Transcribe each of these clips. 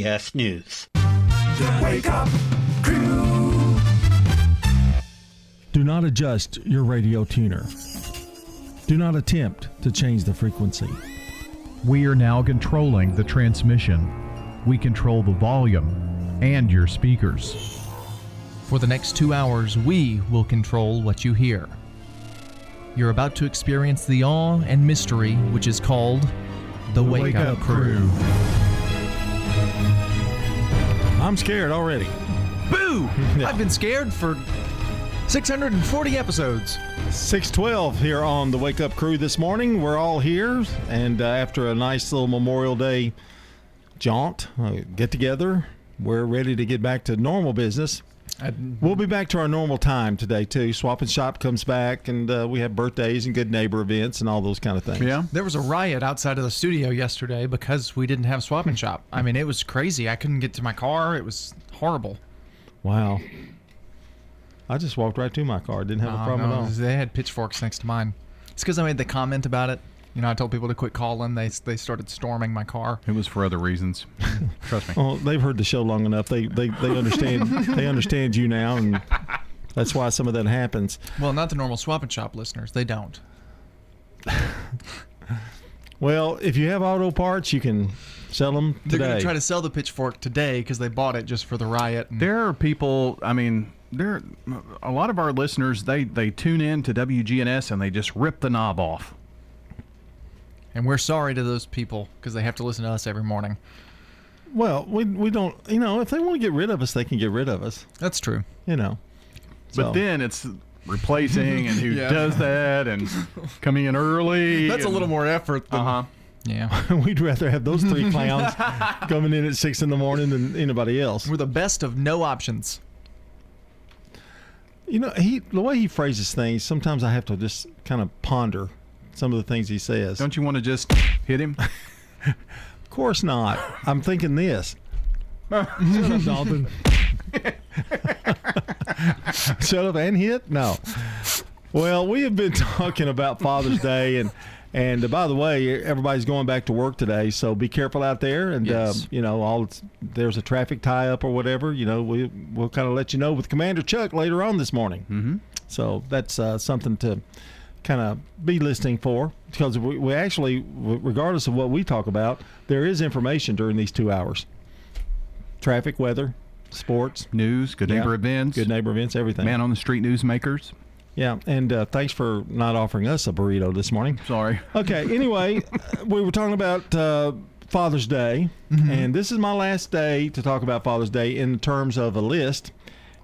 Yes News. Wake up crew. Do not adjust your radio tuner. Do not attempt to change the frequency. We are now controlling the transmission. We control the volume and your speakers. For the next two hours, we will control what you hear. You're about to experience the awe and mystery which is called the, Wake, Up, Crew. I'm scared already. Boo! I've been scared for 640 episodes. 612 here on the Wake Up Crew this morning. We're all here, and uh, after a nice little Memorial Day jaunt, uh, get together, we're ready to get back to normal business. We'll be back to our normal time today, too. Swap and Shop comes back, and uh, we have birthdays and good neighbor events and all those kind of things. Yeah. There was a riot outside of the studio yesterday because we didn't have swap and shop. I mean, it was crazy. I couldn't get to my car. It was horrible. Wow. I just walked right to my car. Didn't have a problem no, at all. They had pitchforks next to mine. It's because I made the comment about it. You know, I told people to quit calling. They they started storming my car. It was for other reasons. Trust me. Well, they've heard the show long enough. They they, they understand they understand you now, and that's why some of that happens. Well, not the normal swap and shop listeners. They don't. Well, if you have auto parts, you can sell them They're going to try to sell the pitchfork today because they bought it just for the riot. And There are people. I mean, there. A lot of our listeners they they tune in to WGNS and they just rip the knob off. And we're sorry to those people because they have to listen to us every morning. well, we we don't. You know, if they want to get rid of us, they can get rid of us. That's true. You know. But So- then it's replacing and who Yeah. does that and coming in early. That's a little more effort. Uh huh. Yeah. We'd rather have those three clowns coming in at six in the morning than anybody else. We're the best of no options. You know, he the way he phrases things. Sometimes I have to just kind of ponder some of the things he says. Don't you want to just hit him? Of course not. I'm thinking this. Shut up, Dalton. Shut up and hit? No. Well, we have been talking about Father's Day, and and uh, by the way, everybody's going back to work today, so be careful out there. And Yes. uh, you know, all there's a traffic tie up or whatever. You know, we we'll kind of let you know with Commander Chuck later on this morning. Mm-hmm. So that's uh, something to kind of be listening for because we, we actually, regardless of what we talk about, there is information during these two hours. Traffic, weather, sports, News, good Yeah. neighbor events, good neighbor events, everything. man on the street newsmakers. Yeah, and uh, thanks for not offering us a burrito this morning. Sorry. Okay, anyway, uh, we were talking about uh, Father's Day, and this is my last day to talk about Father's Day in terms of a list,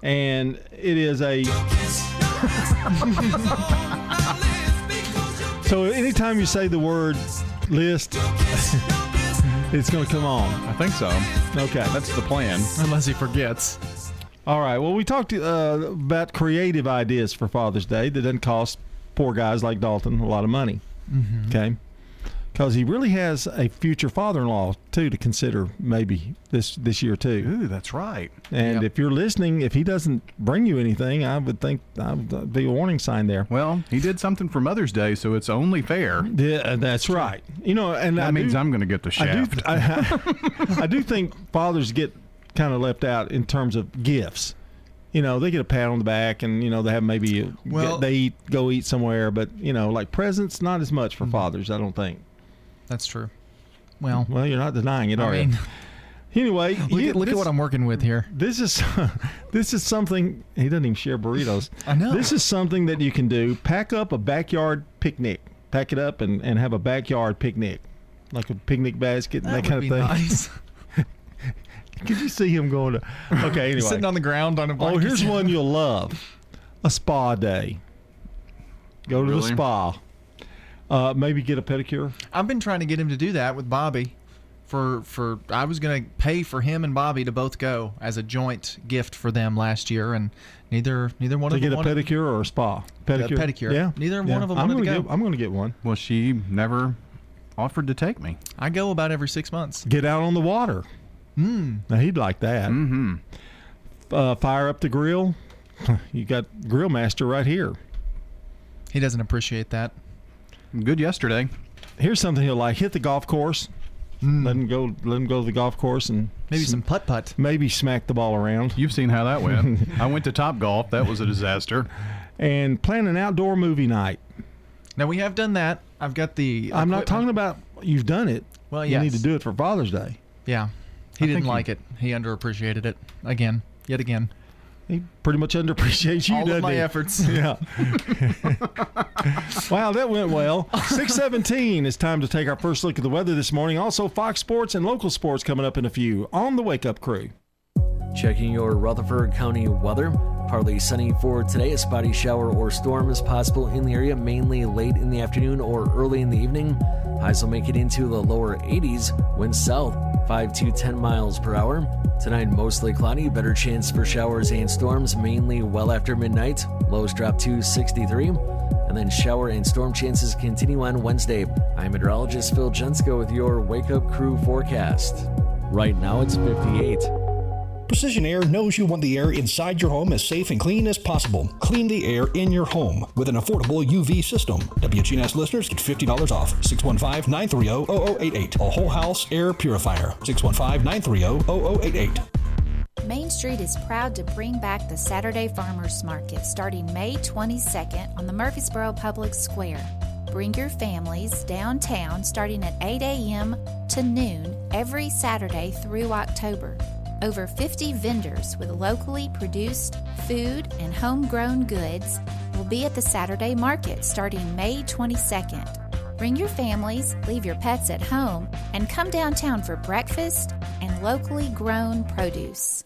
and it is a. so anytime you say the word list, it's going to come on. I think so. Okay. That's the plan. Unless he forgets. All right. Well, we talked uh, about creative ideas for Father's Day that doesn't cost poor guys like Dalton a lot of money. Okay. Because he really has a future father-in-law too to consider maybe this this year too. Ooh, that's right. And Yep. if you're listening, if he doesn't bring you anything, I would think that would be a warning sign there. Well, he did something for Mother's Day, so it's only fair. Yeah, that's right. You know, and That I means do, I'm going to get the I do. I, I do think fathers get kind of left out in terms of gifts. You know, they get a pat on the back, and you know they have maybe Well- they eat go eat somewhere, but you know, like presents, not as much for Mm-hmm. fathers. I don't think. That's true. Well, Well, you're not denying it, I are mean, you? Anyway, look, he- at, look this, at what I'm working with here. This is this is something he doesn't even share burritos. I know. This is something that you can do. Pack up a backyard picnic. Pack it up and, and have a backyard picnic, like a picnic basket and that, That, kind would of be thing. nice. Could you see him going to? Okay, anyway. Sitting on the ground on a Blanket. oh, here's one you'll love: a spa day. Go to the spa. Uh, maybe get a pedicure. I've been trying to get him to do that with Bobby. For for I was gonna pay for him and Bobby to both go as a joint gift for them last year, and neither neither one To of them get a wanted- pedicure or a spa? Pedicure. pedicure. Yeah. Neither yeah. one of them I'm wanted to gonna go. Get, I'm going to get one. well, she never offered to take me. I go about every six months. Get out on the water. Hmm. Now he'd like that. Mm-hmm. Uh, fire up the grill. You got grill master right here. He doesn't appreciate that. Good yesterday. Here's something he'll like: hit the golf course. Hmm. Let him go. Let him go to the golf course and Maybe sm- some putt putt. maybe smack the ball around You've seen how that went. I went to Top Golf. That was a disaster. and plan an outdoor movie night. Now we have done that. I've got the. I'm not talking about you've done it. Well, you need to do it for Father's Day. Yeah, he I didn't think you- like it. He underappreciated it again, yet again. He pretty much underappreciates you. All of my he? efforts. Yeah. wow, that went well. 617. It's time to take our first look at the weather this morning. Also, Fox Sports and local sports coming up in a few on the Wake Up Crew. Checking your Rutherford County weather. Partly sunny for today. A spotty shower or storm is possible in the area, mainly late in the afternoon or early in the evening. Highs will make it into the lower 80s. Winds south 5 to 10 miles per hour. Tonight, mostly cloudy. Better chance for showers and storms, mainly well after midnight. Lows drop to 63. And then shower and storm chances continue on Wednesday. I'm meteorologist Phil Jensko with your Wake Up Crew forecast. Right now, it's 58. Precision Air knows you want the air inside your home as safe and clean as possible. Clean the air in your home with an affordable UV system. WGNS listeners get $50 off. 615-930-0088. A whole house air purifier. 615-930-0088. Main Street is proud to bring back the Saturday Farmers Market starting May 22nd on the Murfreesboro Public Square. Bring your families downtown starting at 8 a.m. to noon every Saturday through October. Over 50 vendors with locally produced food and homegrown goods will be at the Saturday market starting May 22nd. Bring your families, leave your pets at home, and come downtown for breakfast and locally grown produce.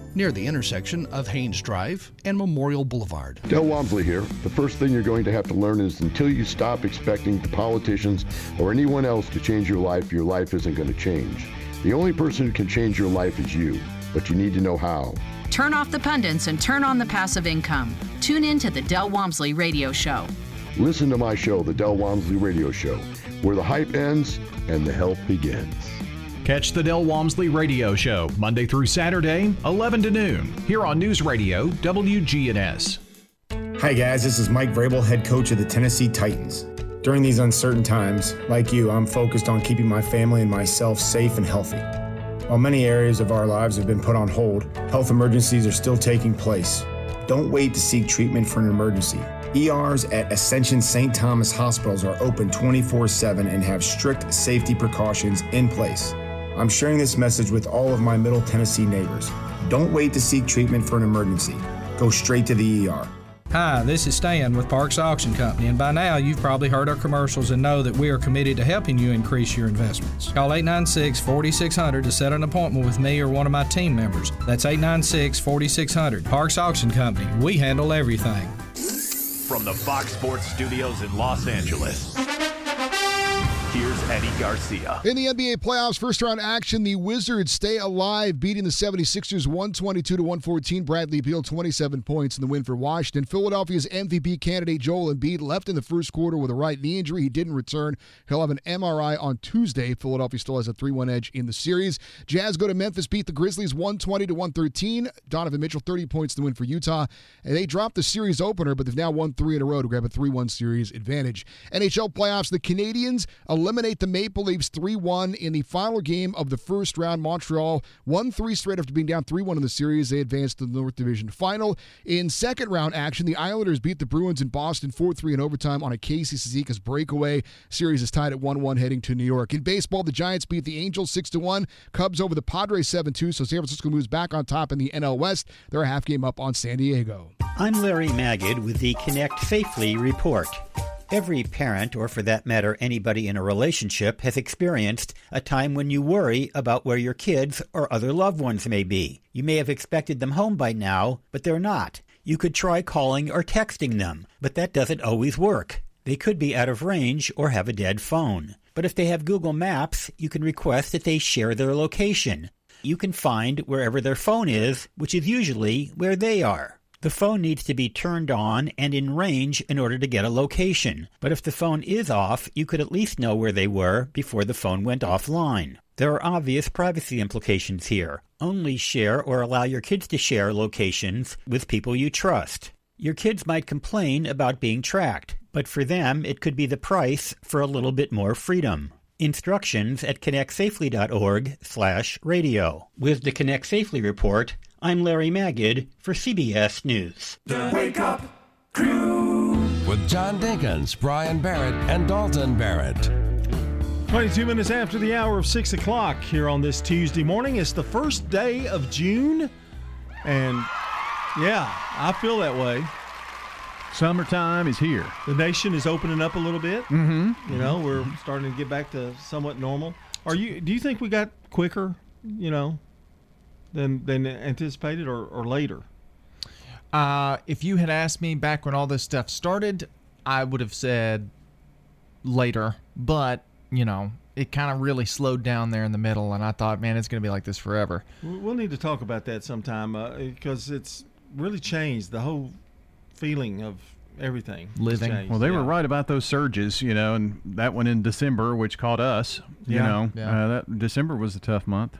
near the intersection of Haynes Drive and Memorial Boulevard. Del Walmsley here. The first thing you're going to have to learn is until you stop expecting the politicians or anyone else to change your life, your life isn't going to change. The only person who can change your life is you, but you need to know how. Turn off the pundits and turn on the passive income. Tune in to the Del Walmsley Radio Show. Listen to my show, The Del Walmsley Radio Show, where the hype ends and the help begins. Catch the Del Walmsley Radio Show Monday through Saturday, 11 to noon, here on News Radio WGNS. Hi, guys. This is Mike Vrabel, head coach of the Tennessee Titans. During these uncertain times, like you, I'm focused on keeping my family and myself safe and healthy. While many areas of our lives have been put on hold, health emergencies are still taking place. Don't wait to seek treatment for an emergency. ERs at Ascension St. Thomas hospitals are open 24 7 and have strict safety precautions in place. I'm sharing this message with all of my Middle Tennessee neighbors. Don't wait to seek treatment for an emergency. Go straight to the ER. Hi, this is Stan with Parks Auction Company, and by now you've probably heard our commercials and know that we are committed to helping you increase your investments. Call 896 4600 to set an appointment with me or one of my team members. That's 896 4600. Parks Auction Company, we handle everything. From the Fox Sports Studios in Los Angeles, here's Eddie Garcia. In the NBA playoffs, first round action, the Wizards stay alive, beating the 76ers 122 to 114. Bradley Beal 27 points in the win for Washington. Philadelphia's MVP candidate Joel Embiid left in the first quarter with a right knee injury. He didn't return. He'll have an MRI on Tuesday. Philadelphia still has a 3-1 edge in the series. Jazz go to Memphis, beat the Grizzlies 120 to 113. Donovan Mitchell 30 points in the win for Utah. And they dropped the series opener, but they've now won three in a row to grab a 3-1 series advantage. NHL playoffs, the Canadiens eliminate the Maple Leafs 3 1 in the final game of the first round. Montreal won three straight after being down 3 1 in the series. They advanced to the North Division final. In second round action, the Islanders beat the Bruins in Boston 4 3 in overtime on a Casey Cizikas breakaway. Series is tied at 1 1 heading to New York. In baseball, the Giants beat the Angels 6 1. Cubs over the Padres 7 2. So San Francisco moves back on top in the NL West. They're a half game up on San Diego. I'm Larry Magid with the Connect Safely report. Every parent, or for that matter, anybody in a relationship, has experienced a time when you worry about where your kids or other loved ones may be. You may have expected them home by now, but they're not. You could try calling or texting them, but that doesn't always work. They could be out of range or have a dead phone. But if they have Google Maps, you can request that they share their location. you can find wherever their phone is, which is usually where they are. The phone needs to be turned on and in range in order to get a location. But if the phone is off, you could at least know where they were before the phone went offline. There are obvious privacy implications here. Only share or allow your kids to share locations with people you trust. Your kids might complain about being tracked, but for them it could be the price for a little bit more freedom. Instructions at connectsafely.org/radio. With the Connect Safely report, I'm Larry Magid for CBS News. The Wake Up Crew. With John Dinkins, Brian Barrett, and Dalton Barrett. 22 minutes after the hour of 6 o'clock here on this Tuesday morning. It's the first day of June. And yeah, I feel that way. Summertime is here. The nation is opening up a little bit. Mm-hmm. You know, we're starting to get back to somewhat normal. Are you? Do you think we got quicker? You know, than than anticipated, or, or later? Uh, if you had asked me back when all this stuff started, I would have said later. But you know, it kind of really slowed down there in the middle, and I thought, man, it's going to be like this forever. We- We'll need to talk about that sometime uh, because it's really changed the whole feeling of everything. living. changed. Well, they were right about those surges, you know, and that one in December, which caught us. You Yeah. know, Yeah. Uh, that December was a tough month.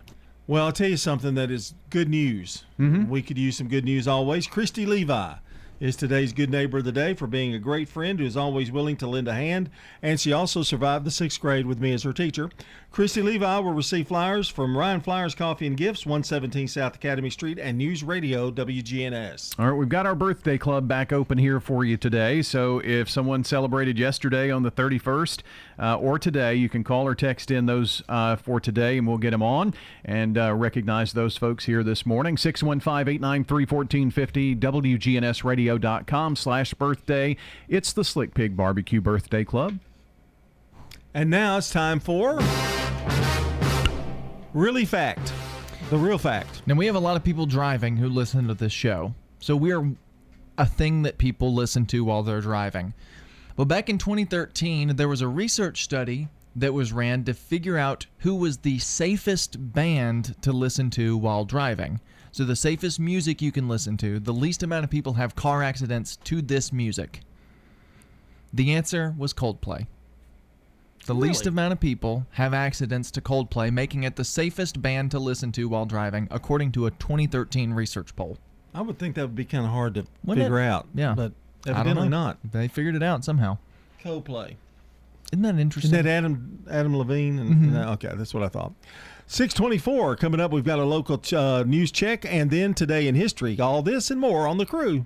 Well, I'll tell you something that is good news. Mhm. We could use some good news always. Christy Levi is today's good neighbor of the day for being a great friend who is always willing to lend a hand, and she also survived the sixth grade with me as her teacher. Christy Levi will receive flyers from Ryan Flowers Coffee and Gifts, 117 South Academy Street, and News Radio WGNS. All right, we've got our birthday club back open here for you today. So if someone celebrated yesterday on the 31st uh, or today, you can call or text in those uh, for today and we'll get them on and uh, recognize those folks here this morning. 615-893-1450, WGNSradio.com slash birthday. It's the Slick Pig Barbecue Birthday Club. And now it's time for Really Fact. The real fact. Now we have a lot of people driving who listen to this show, so we're a thing that people listen to while they're driving. Well, back in 2013, there was a research study that was ran to figure out who was the safest band to listen to while driving. So the safest music you can listen to, the least amount of people have car accidents to this music. The answer was Coldplay. The least amount of people have accidents to Coldplay, making it the safest band to listen to while driving, according to a 2013 research poll. I would think that would be kind of hard to Wouldn't figure it? out. Yeah. But evidently not. They figured it out somehow. Coldplay. Isn't that interesting? Isn't that Adam Adam Levine? And, Mhm. no, okay, that's what I thought. Six twenty-four coming up. We've got a local uh, news check, and then today in history. All this and more on the crew.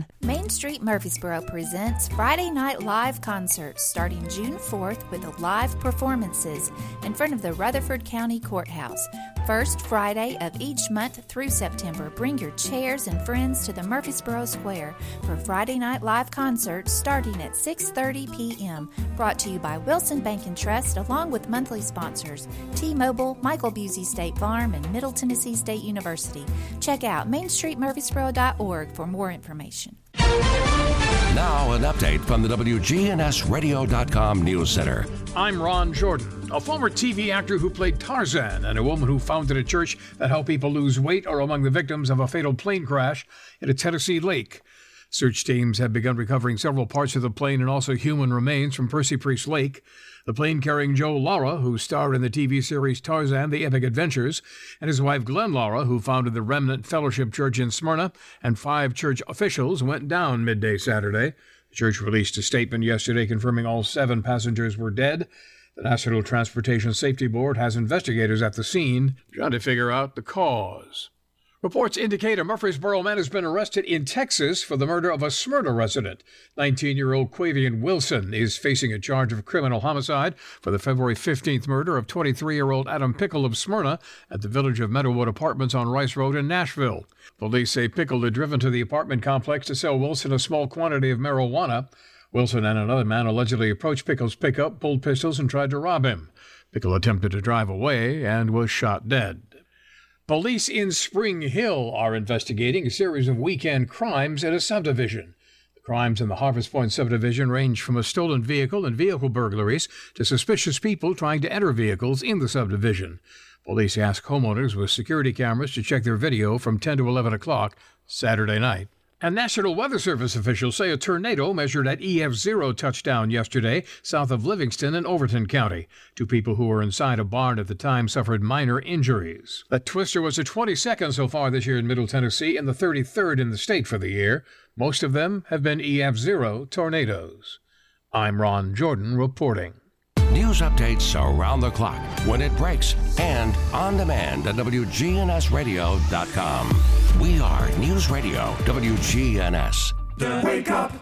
Main Street Murfreesboro presents Friday Night Live concerts starting June 4th with live performances in front of the Rutherford County Courthouse. First Friday of each month through September, bring your chairs and friends to the Murfreesboro Square for Friday Night Live concerts starting at 6:30 p.m. Brought to you by Wilson Bank and Trust along with monthly sponsors T-Mobile, Michael Busey State Farm, and Middle Tennessee State University. Check out mainstreetmurfreesboro.org for more information. Now, an update from the WGNSradio.com News Center. I'm Ron Jordan, a former TV actor who played Tarzan and a woman who founded a church that helped people lose weight are among the victims of a fatal plane crash at a Tennessee lake. Search teams have begun recovering several parts of the plane and also human remains from Percy Priest Lake. The plane carrying Joe Lara, who starred in the TV series Tarzan The Epic Adventures, and his wife Gwen Lara, who founded the Remnant Fellowship Church in Smyrna, and five church officials went down midday Saturday. The church released a statement yesterday confirming all seven passengers were dead. The National Transportation Safety Board has investigators at the scene trying to figure out the cause. Reports indicate a Murfreesboro man has been arrested in Texas for the murder of a Smyrna resident. 19 year old Quavian Wilson is facing a charge of criminal homicide for the February 15th murder of 23 year old Adam Pickle of Smyrna at the village of Meadowood Apartments on Rice Road in Nashville. Police say Pickle had driven to the apartment complex to sell Wilson a small quantity of marijuana. Wilson and another man allegedly approached Pickle's pickup, pulled pistols, and tried to rob him. Pickle attempted to drive away and was shot dead. Police in Spring Hill are investigating a series of weekend crimes in a subdivision. The crimes in the Harvest Point subdivision range from a stolen vehicle and vehicle burglaries to suspicious people trying to enter vehicles in the subdivision. Police ask homeowners with security cameras to check their video from 10 to 11 o'clock Saturday night. And National Weather Service officials say a tornado measured at EF0 touchdown yesterday south of Livingston in Overton County. Two people who were inside a barn at the time suffered minor injuries. The twister was the 22nd so far this year in Middle Tennessee and the 33rd in the state for the year. Most of them have been EF0 tornadoes. I'm Ron Jordan reporting. News updates around the clock, when it breaks, and on demand at WGNSradio.com. We are News Radio WGNS. The Wake Up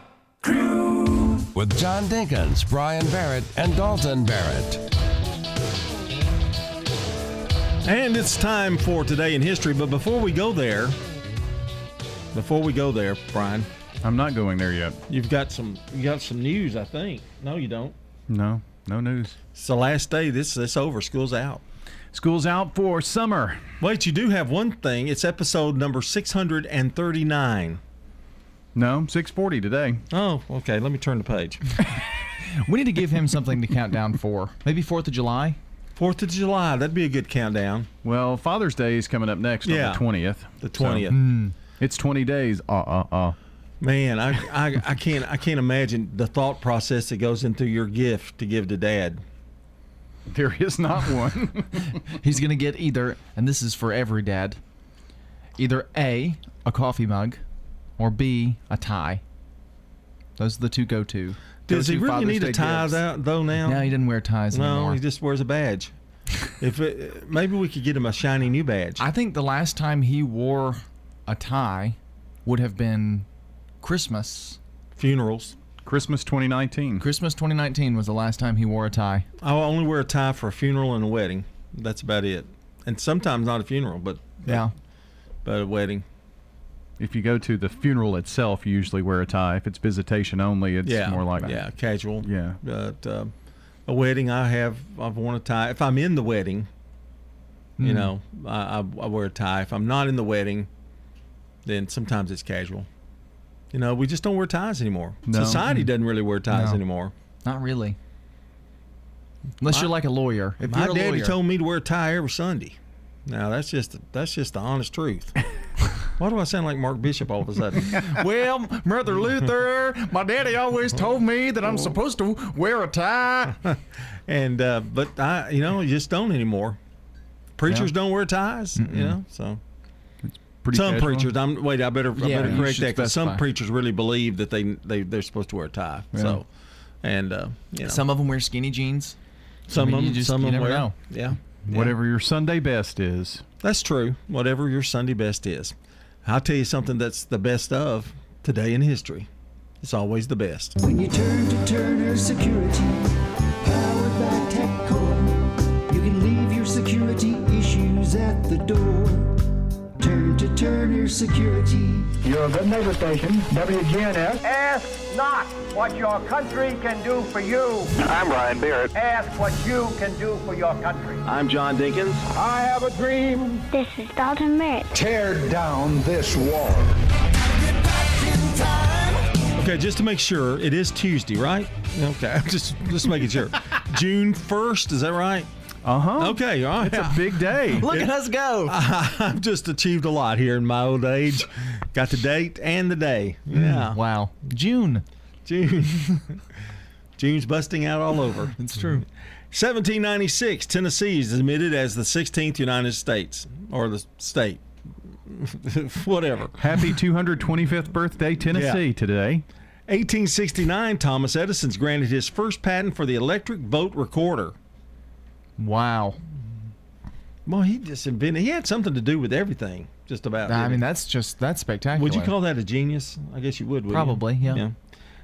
Crew. With John Dinkins, Brian Barrett, and Dalton Barrett. And it's time for today in history. But before we go there, before we go there, Brian, I'm not going there yet. You've got some. You got some news, I think. No, you don't. No, no news. It's the last day. This this over. School's out. School's out for summer. Wait, you do have one thing. It's episode number six hundred and thirty nine. No, six forty today. Oh, okay. Let me turn the page. we need to give him something to count down for. Maybe Fourth of July. Fourth of July. That'd be a good countdown. Well, Father's Day is coming up next Yeah. on the twentieth. The 20th. it's twenty days. Uh uh uh. Man, I, I I can't I can't imagine the thought process that goes into your gift to give to Dad. There is not one. He's going to get either, and this is for every dad, either A, a coffee mug, or B, a tie. Those are the two go to. Does he really need a tie out though now? No, he didn't wear ties No, anymore. he just wears a badge. if it, maybe we could get him a shiny new badge. I think the last time he wore a tie would have been Christmas. Funerals. Christmas 2019. Christmas 2019 was the last time he wore a tie. I will only wear a tie for a funeral and a wedding. That's about it. And sometimes not a funeral, but Yeah. but a wedding. If you go to the funeral itself, you usually wear a tie. If it's visitation only, it's yeah, more like yeah, casual. Yeah. But uh, a wedding, I have I've worn a tie. If I'm in the wedding, you Mm. know, I, I, I wear a tie. If I'm not in the wedding, then sometimes it's casual. You know, we just don't wear ties anymore. No. Society doesn't really wear ties No. anymore. Not really. Unless My- you're like a lawyer. If My a daddy lawyer, told me to wear a tie every Sunday. Now that's just that's just the honest truth. Why do I sound like Mark Bishop all of a sudden? well, Brother Luther, my daddy always told me that I'm supposed to wear a tie. and uh, but I, you know, you just don't anymore. Preachers Yeah. don't wear ties, you know. So some casual. preachers. I'm wait. I better I better correct that because some preachers really believe that they they they're supposed to wear a tie. Yeah. So, and uh, you know, Some of them wear skinny jeans. some I mean, of you them just- some you of them wear. know. Yeah, Whatever your Sunday best is. that's true. Whatever your Sunday best is, I'll tell you something that's the best of today in history. It's always the best. When you turn to Turner Security, powered by TechCore, Security. You're a good neighbor station, WGNS. Ask not what your country can do for you. I'm Ryan Barrett. Ask what you can do for your country. I'm John Dinkins. I have a dream. This is Dalton Merritt. Tear down this wall. Okay, just to make sure, it is Tuesday, right? Okay, I'm just just making sure. June first, is that right? Uh huh. Okay, all right. It's a big day. Look at us go. I've just achieved a lot here in my old age. Got the date and the day. Yeah. Wow. June. June. June's busting out all over. It's true. 1796, Tennessee is admitted as the 16th United States, or the state. Whatever. Happy 225th birthday, Tennessee, Yeah. today. 1869, Thomas Edison's granted his first patent for the electric vote recorder. Wow. Well, he just invented. He had something to do with everything. just about. I mean, that's just that's spectacular. Would you call that a genius? I guess you would. wouldn't you? Probably, yeah.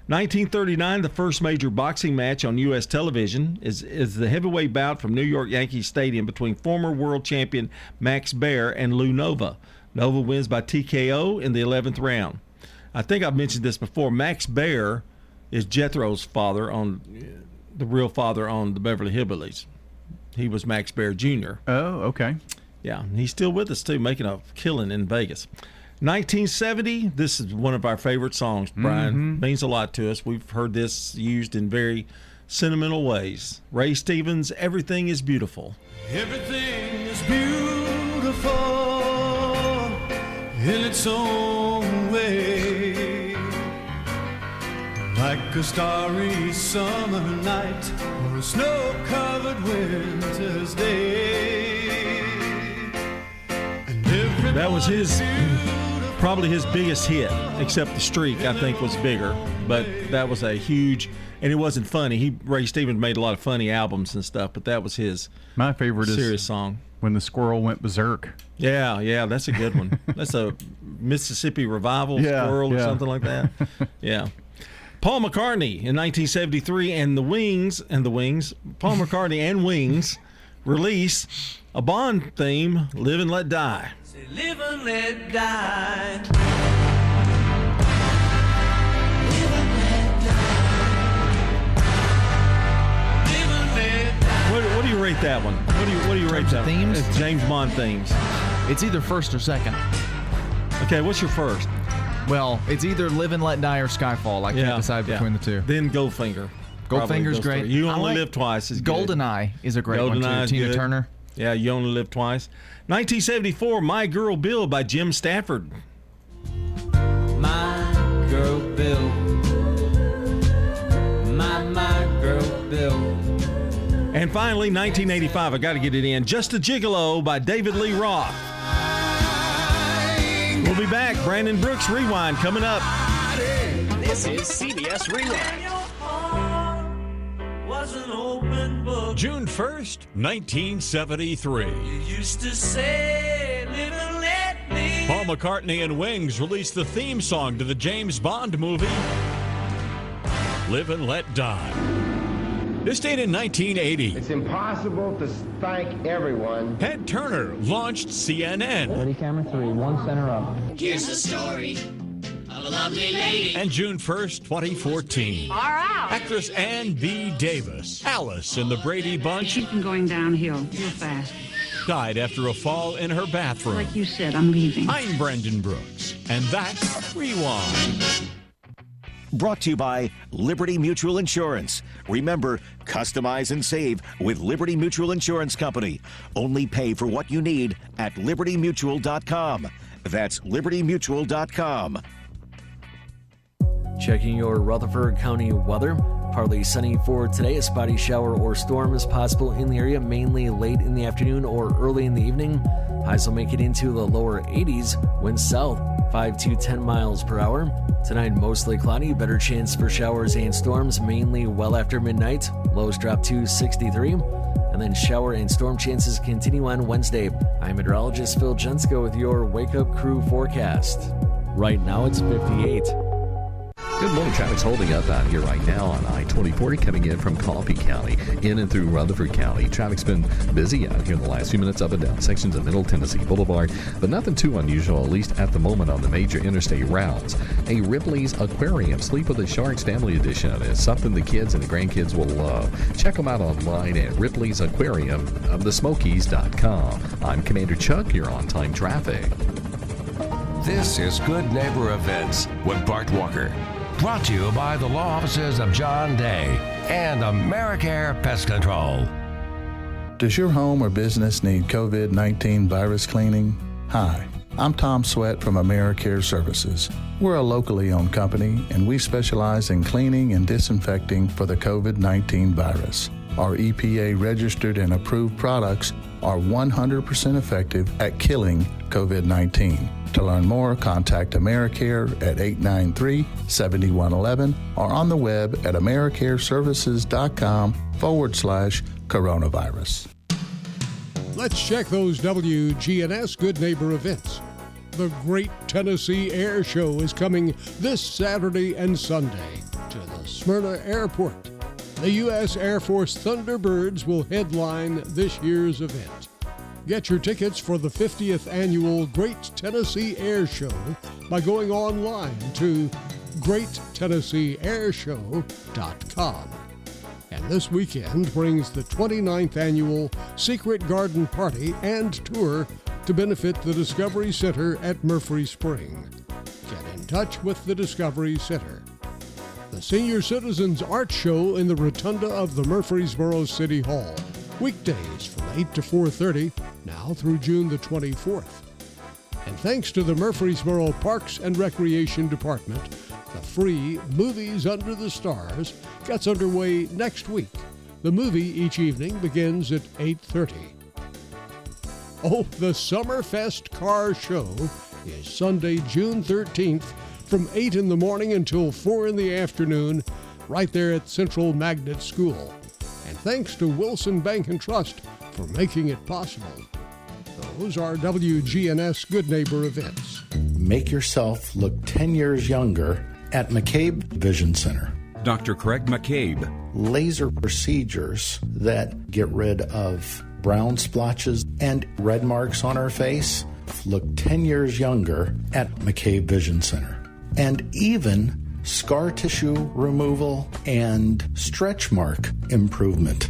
1939, the first major boxing match on U.S. television is, is the heavyweight bout from New York Yankee Stadium between former world champion Max Baer and Lou Nova. Nova wins by TKO in the 11th round. I think I've mentioned this before. Max Baer is Jethro's father on the real father on the Beverly Hillbillies. He was Max Baer Jr. Oh, okay. Yeah, he's still with us too, making a killing in Vegas. 1970. This is one of our favorite songs, Brian. Mhm. Means a lot to us. We've heard this used in very sentimental ways. Ray Stevens, "Everything Is Beautiful." Everything is beautiful in its own way. Like a starry summer night or a snow covered winter's day. And That was his, probably his biggest hit, except the streak. I think was bigger, but that was a huge, and it wasn't funny. He Ray Stevens made a lot of funny albums and stuff, but that was his. My favorite is serious song. When the squirrel went berserk. Yeah, yeah, that's a good one. that's a Mississippi revival Yeah, squirrel or yeah. something like that. Yeah. Paul McCartney in 1973 and the Wings and the Wings, Paul McCartney and Wings release a Bond theme, "Live and Let Die." Live and let die. What, what do you rate that one? What do you what do you rate that? themes? It's James Bond themes. It's either first or second. Okay, what's your first? Well, it's either Live and Let Die or Skyfall. I can't decide yeah. between the two. Then Goldfinger. Probably Goldfinger's those great. three. You I only like- live twice. Is good. Goldeneye is a great one Goldeneye too. is Tina good. Turner. Yeah, you only live twice. 1974, My Girl Bill by Jim Stafford. My girl Bill. My, my girl Bill. And finally, 1985, I got to get it in. Just a Gigolo by David Lee Roth. We'll be back. Brandon Brooks Rewind coming up. This is CBS Rewind. Was an open book. June 1st, 1973. You used to say, live and let me. Paul McCartney and Wings released the theme song to the James Bond movie, Live and Let Die. This date in 1980. It's impossible to thank everyone. Ted Turner launched CNN. Ready, camera three, one center up. Here's the story of a lovely lady. And June 1st, 2014. All right. Actress Ann B. Davis, Alice in the Brady Bunch, Keep them going downhill real fast. died after a fall in her bathroom. Like you said, I'm leaving. I'm Brendan Brooks, and that's Rewind. Brought to you by Liberty Mutual Insurance. Remember, customize and save with Liberty Mutual Insurance Company. Only pay for what you need at libertymutual.com. That's libertymutual.com. Checking your Rutherford County weather. Partly sunny for today. A spotty shower or storm is possible in the area, mainly late in the afternoon or early in the evening. Highs will make it into the lower 80s. Winds south 5 to 10 miles per hour. Tonight, mostly cloudy. Better chance for showers and storms, mainly well after midnight. Lows drop to 63. And then shower and storm chances continue on Wednesday. I'm meteorologist Phil Jensko with your Wake Up Crew forecast. Right now, it's 58. Good morning. Traffic's holding up out here right now on I-24 coming in from Coffee County in and through Rutherford County. Traffic's been busy out here in the last few minutes up and down sections of Middle Tennessee Boulevard, but nothing too unusual, at least at the moment on the major interstate routes. A Ripley's Aquarium Sleep with the Sharks Family Edition is something the kids and the grandkids will love. Check them out online at Ripley's Aquarium of the Smokies.com. I'm Commander Chuck, you're on time traffic. This is Good Neighbor Events with Bart Walker. Brought to you by the law offices of John Day and Americare Pest Control. Does your home or business need COVID 19 virus cleaning? Hi, I'm Tom Sweat from AmeriCare Services. We're a locally owned company and we specialize in cleaning and disinfecting for the COVID 19 virus. Our EPA registered and approved products are 100% effective at killing COVID 19. To learn more, contact AmeriCare at 893 7111 or on the web at AmeriCareServices.com forward slash coronavirus. Let's check those WGNS Good Neighbor events. The Great Tennessee Air Show is coming this Saturday and Sunday to the Smyrna Airport. The U.S. Air Force Thunderbirds will headline this year's event. Get your tickets for the 50th annual Great Tennessee Air Show by going online to greattennesseeairshow.com. And this weekend brings the 29th annual Secret Garden Party and Tour to benefit the Discovery Center at Murfree Spring. Get in touch with the Discovery Center. The Senior Citizens Art Show in the Rotunda of the Murfreesboro City Hall. Weekdays from 8 to 4:30, now through June the 24th. And thanks to the Murfreesboro Parks and Recreation Department, the free Movies Under the Stars gets underway next week. The movie each evening begins at 8:30. Oh, the Summerfest Car Show is Sunday, June 13th from 8 in the morning until 4 in the afternoon right there at Central Magnet School. And thanks to Wilson Bank and Trust for making it possible. Those are WGNS Good Neighbor events. Make yourself look 10 years younger at McCabe Vision Center. Dr. Craig McCabe. Laser procedures that get rid of brown splotches and red marks on our face look 10 years younger at McCabe Vision Center. And even scar tissue removal and stretch mark improvement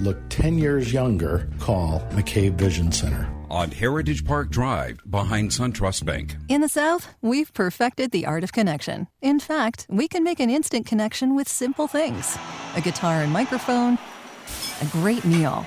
look 10 years younger. Call McCabe Vision Center. On Heritage Park Drive, behind SunTrust Bank. In the South, we've perfected the art of connection. In fact, we can make an instant connection with simple things a guitar and microphone, a great meal,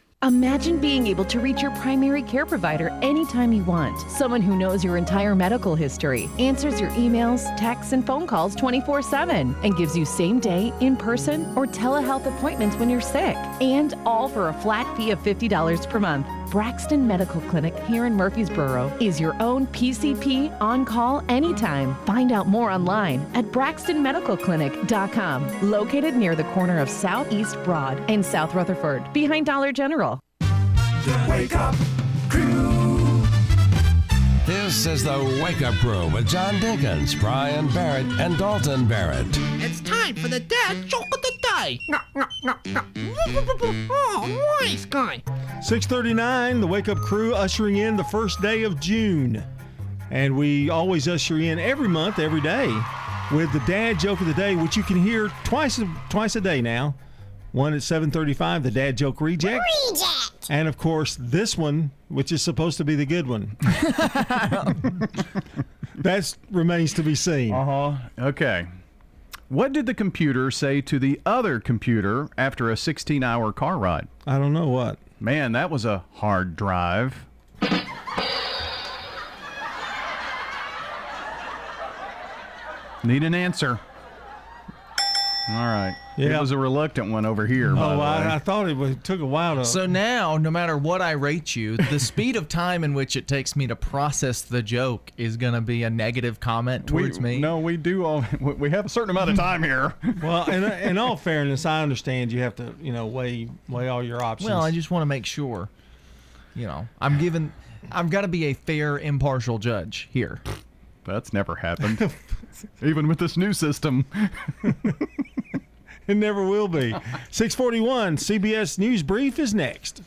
Imagine being able to reach your primary care provider anytime you want. Someone who knows your entire medical history, answers your emails, texts, and phone calls 24 7, and gives you same day, in person, or telehealth appointments when you're sick. And all for a flat fee of $50 per month. Braxton Medical Clinic here in Murfreesboro is your own PCP on call anytime. Find out more online at braxtonmedicalclinic.com, located near the corner of Southeast Broad and South Rutherford, behind Dollar General. The Wake Up Crew. This is the Wake Up Crew with John Dinkins, Brian Barrett, and Dalton Barrett. It's time for the dad joke of the day. Oh, nice guy. 639, the Wake Up Crew ushering in the first day of June. And we always usher in every month, every day, with the dad joke of the day, which you can hear twice twice a day now. One at 735, the dad joke reject. Reject. And of course, this one, which is supposed to be the good one. that remains to be seen. Uh huh. Okay. What did the computer say to the other computer after a 16 hour car ride? I don't know what. Man, that was a hard drive. Need an answer. All right. Yeah. It was a reluctant one over here. by Oh, the way. I, I thought it, was, it took a while to. So now, no matter what I rate you, the speed of time in which it takes me to process the joke is going to be a negative comment towards we, me. No, we do. All, we have a certain amount of time here. well, in, in all fairness, I understand you have to, you know, weigh weigh all your options. Well, I just want to make sure, you know, I'm given, I've got to be a fair, impartial judge here. That's never happened. Even with this new system. it never will be. 641 CBS News Brief is next.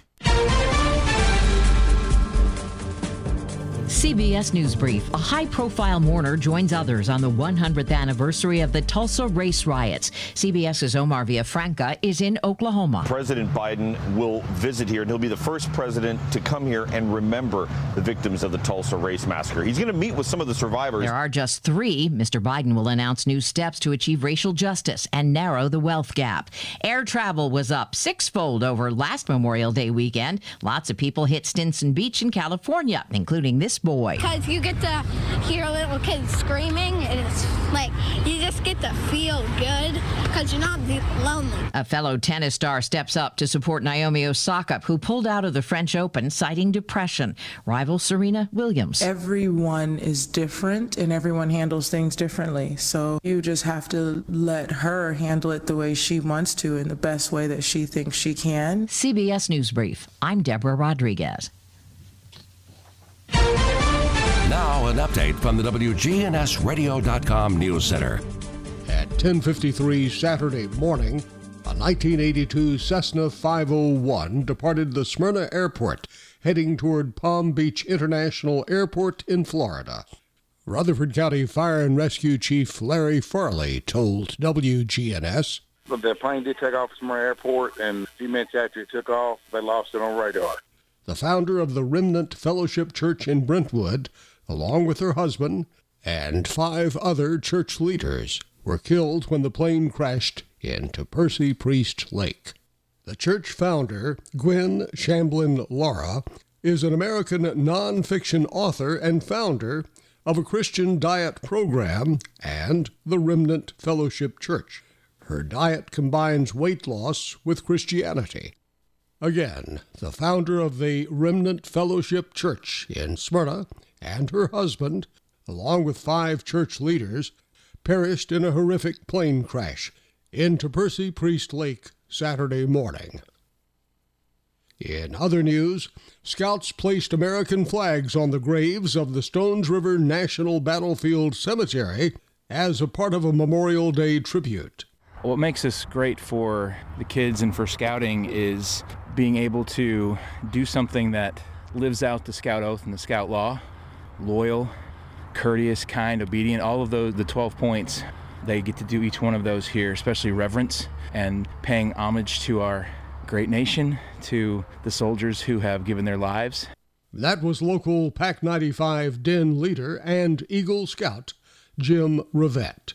CBS News Brief. A high profile mourner joins others on the 100th anniversary of the Tulsa race riots. CBS's Omar Villafranca is in Oklahoma. President Biden will visit here, and he'll be the first president to come here and remember the victims of the Tulsa race massacre. He's going to meet with some of the survivors. There are just three. Mr. Biden will announce new steps to achieve racial justice and narrow the wealth gap. Air travel was up sixfold over last Memorial Day weekend. Lots of people hit Stinson Beach in California, including this boy. Because you get to hear little kids screaming, and it's like you just get to feel good because you're not lonely. A fellow tennis star steps up to support Naomi Osaka, who pulled out of the French Open citing depression. Rival Serena Williams. Everyone is different and everyone handles things differently. So you just have to let her handle it the way she wants to in the best way that she thinks she can. CBS News Brief. I'm Deborah Rodriguez. Now, an update from the WGNSradio.com News Center. At 10:53 Saturday morning, a 1982 Cessna 501 departed the Smyrna Airport, heading toward Palm Beach International Airport in Florida. Rutherford County Fire and Rescue Chief Larry Farley told WGNS. The plane did take off from Smyrna Airport, and a few minutes after it took off, they lost it on radar. The founder of the Remnant Fellowship Church in Brentwood, along with her husband and five other church leaders, were killed when the plane crashed into Percy Priest Lake. The church founder, Gwen Shamblin Lara, is an American nonfiction author and founder of a Christian diet program and the Remnant Fellowship Church. Her diet combines weight loss with Christianity. Again, the founder of the Remnant Fellowship Church in Smyrna and her husband, along with five church leaders, perished in a horrific plane crash into Percy Priest Lake Saturday morning. In other news, scouts placed American flags on the graves of the Stones River National Battlefield Cemetery as a part of a Memorial Day tribute. What makes this great for the kids and for scouting is being able to do something that lives out the scout oath and the scout law loyal, courteous, kind, obedient, all of those, the 12 points. They get to do each one of those here, especially reverence and paying homage to our great nation, to the soldiers who have given their lives. That was local PAC 95 Den leader and Eagle Scout Jim Rivette.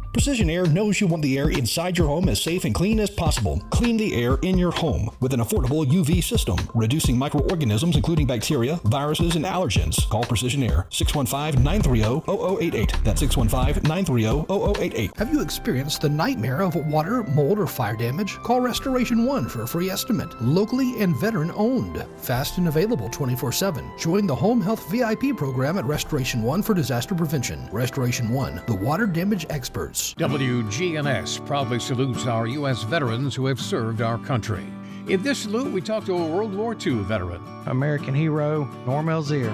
Precision Air knows you want the air inside your home as safe and clean as possible. Clean the air in your home with an affordable UV system, reducing microorganisms including bacteria, viruses, and allergens. Call Precision Air 615-930-0088. That's 615-930-0088. Have you experienced the nightmare of water, mold, or fire damage? Call Restoration One for a free estimate. Locally and veteran owned. Fast and available 24-7. Join the Home Health VIP program at Restoration One for disaster prevention. Restoration One, the water damage experts. WGNS proudly salutes our U.S. veterans who have served our country. In this salute, we talk to a World War II veteran. American hero, Norm Elzier.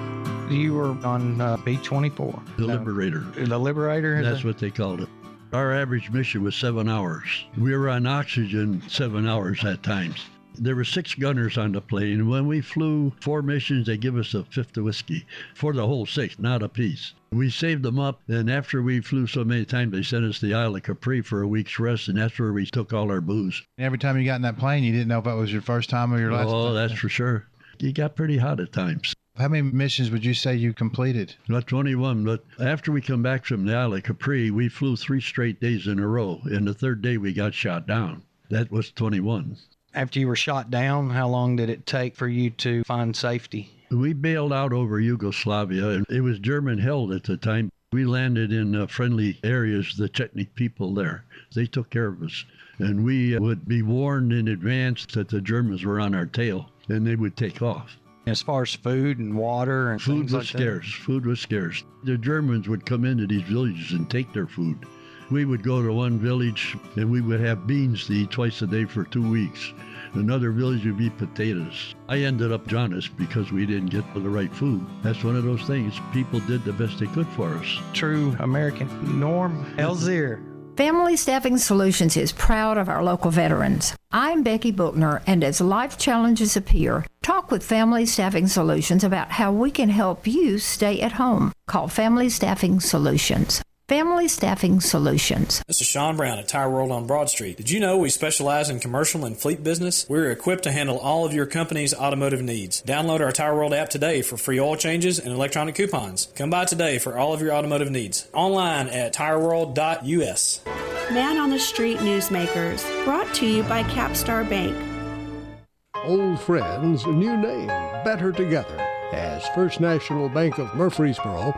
You were on uh, B 24. The Liberator. The Liberator? That's what they called it. Our average mission was seven hours. We were on oxygen seven hours at times. There were six gunners on the plane. When we flew four missions, they give us a fifth of whiskey for the whole six, not a piece. We saved them up, and after we flew so many times, they sent us to the Isle of Capri for a week's rest, and that's where we took all our booze. Every time you got in that plane, you didn't know if that was your first time or your last. Oh, time. that's for sure. You got pretty hot at times. How many missions would you say you completed? Not 21, but after we come back from the Isle of Capri, we flew three straight days in a row, and the third day we got shot down. That was 21. After you were shot down, how long did it take for you to find safety? We bailed out over Yugoslavia, and it was German held at the time. We landed in uh, friendly areas, the Chetnik people there. They took care of us. And we uh, would be warned in advance that the Germans were on our tail, and they would take off. As far as food and water and food things was like scarce. Food was scarce. The Germans would come into these villages and take their food. We would go to one village and we would have beans to eat twice a day for two weeks. Another village would be potatoes. I ended up jaundiced because we didn't get the right food. That's one of those things. People did the best they could for us. True American Norm Elzier. Family Staffing Solutions is proud of our local veterans. I'm Becky Bookner, and as life challenges appear, talk with Family Staffing Solutions about how we can help you stay at home. Call Family Staffing Solutions. Family Staffing Solutions. This is Sean Brown at Tire World on Broad Street. Did you know we specialize in commercial and fleet business? We're equipped to handle all of your company's automotive needs. Download our Tire World app today for free oil changes and electronic coupons. Come by today for all of your automotive needs. Online at tireworld.us. Man on the Street Newsmakers, brought to you by Capstar Bank. Old friends, new name, better together. As First National Bank of Murfreesboro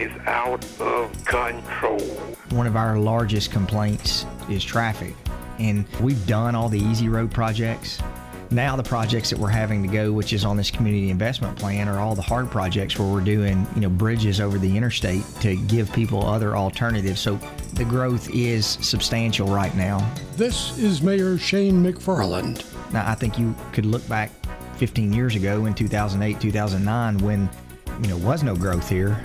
is out of control. One of our largest complaints is traffic, and we've done all the easy road projects. Now the projects that we're having to go, which is on this community investment plan, are all the hard projects where we're doing, you know, bridges over the interstate to give people other alternatives. So the growth is substantial right now. This is Mayor Shane McFarland. Now I think you could look back 15 years ago in 2008, 2009 when, you know, was no growth here.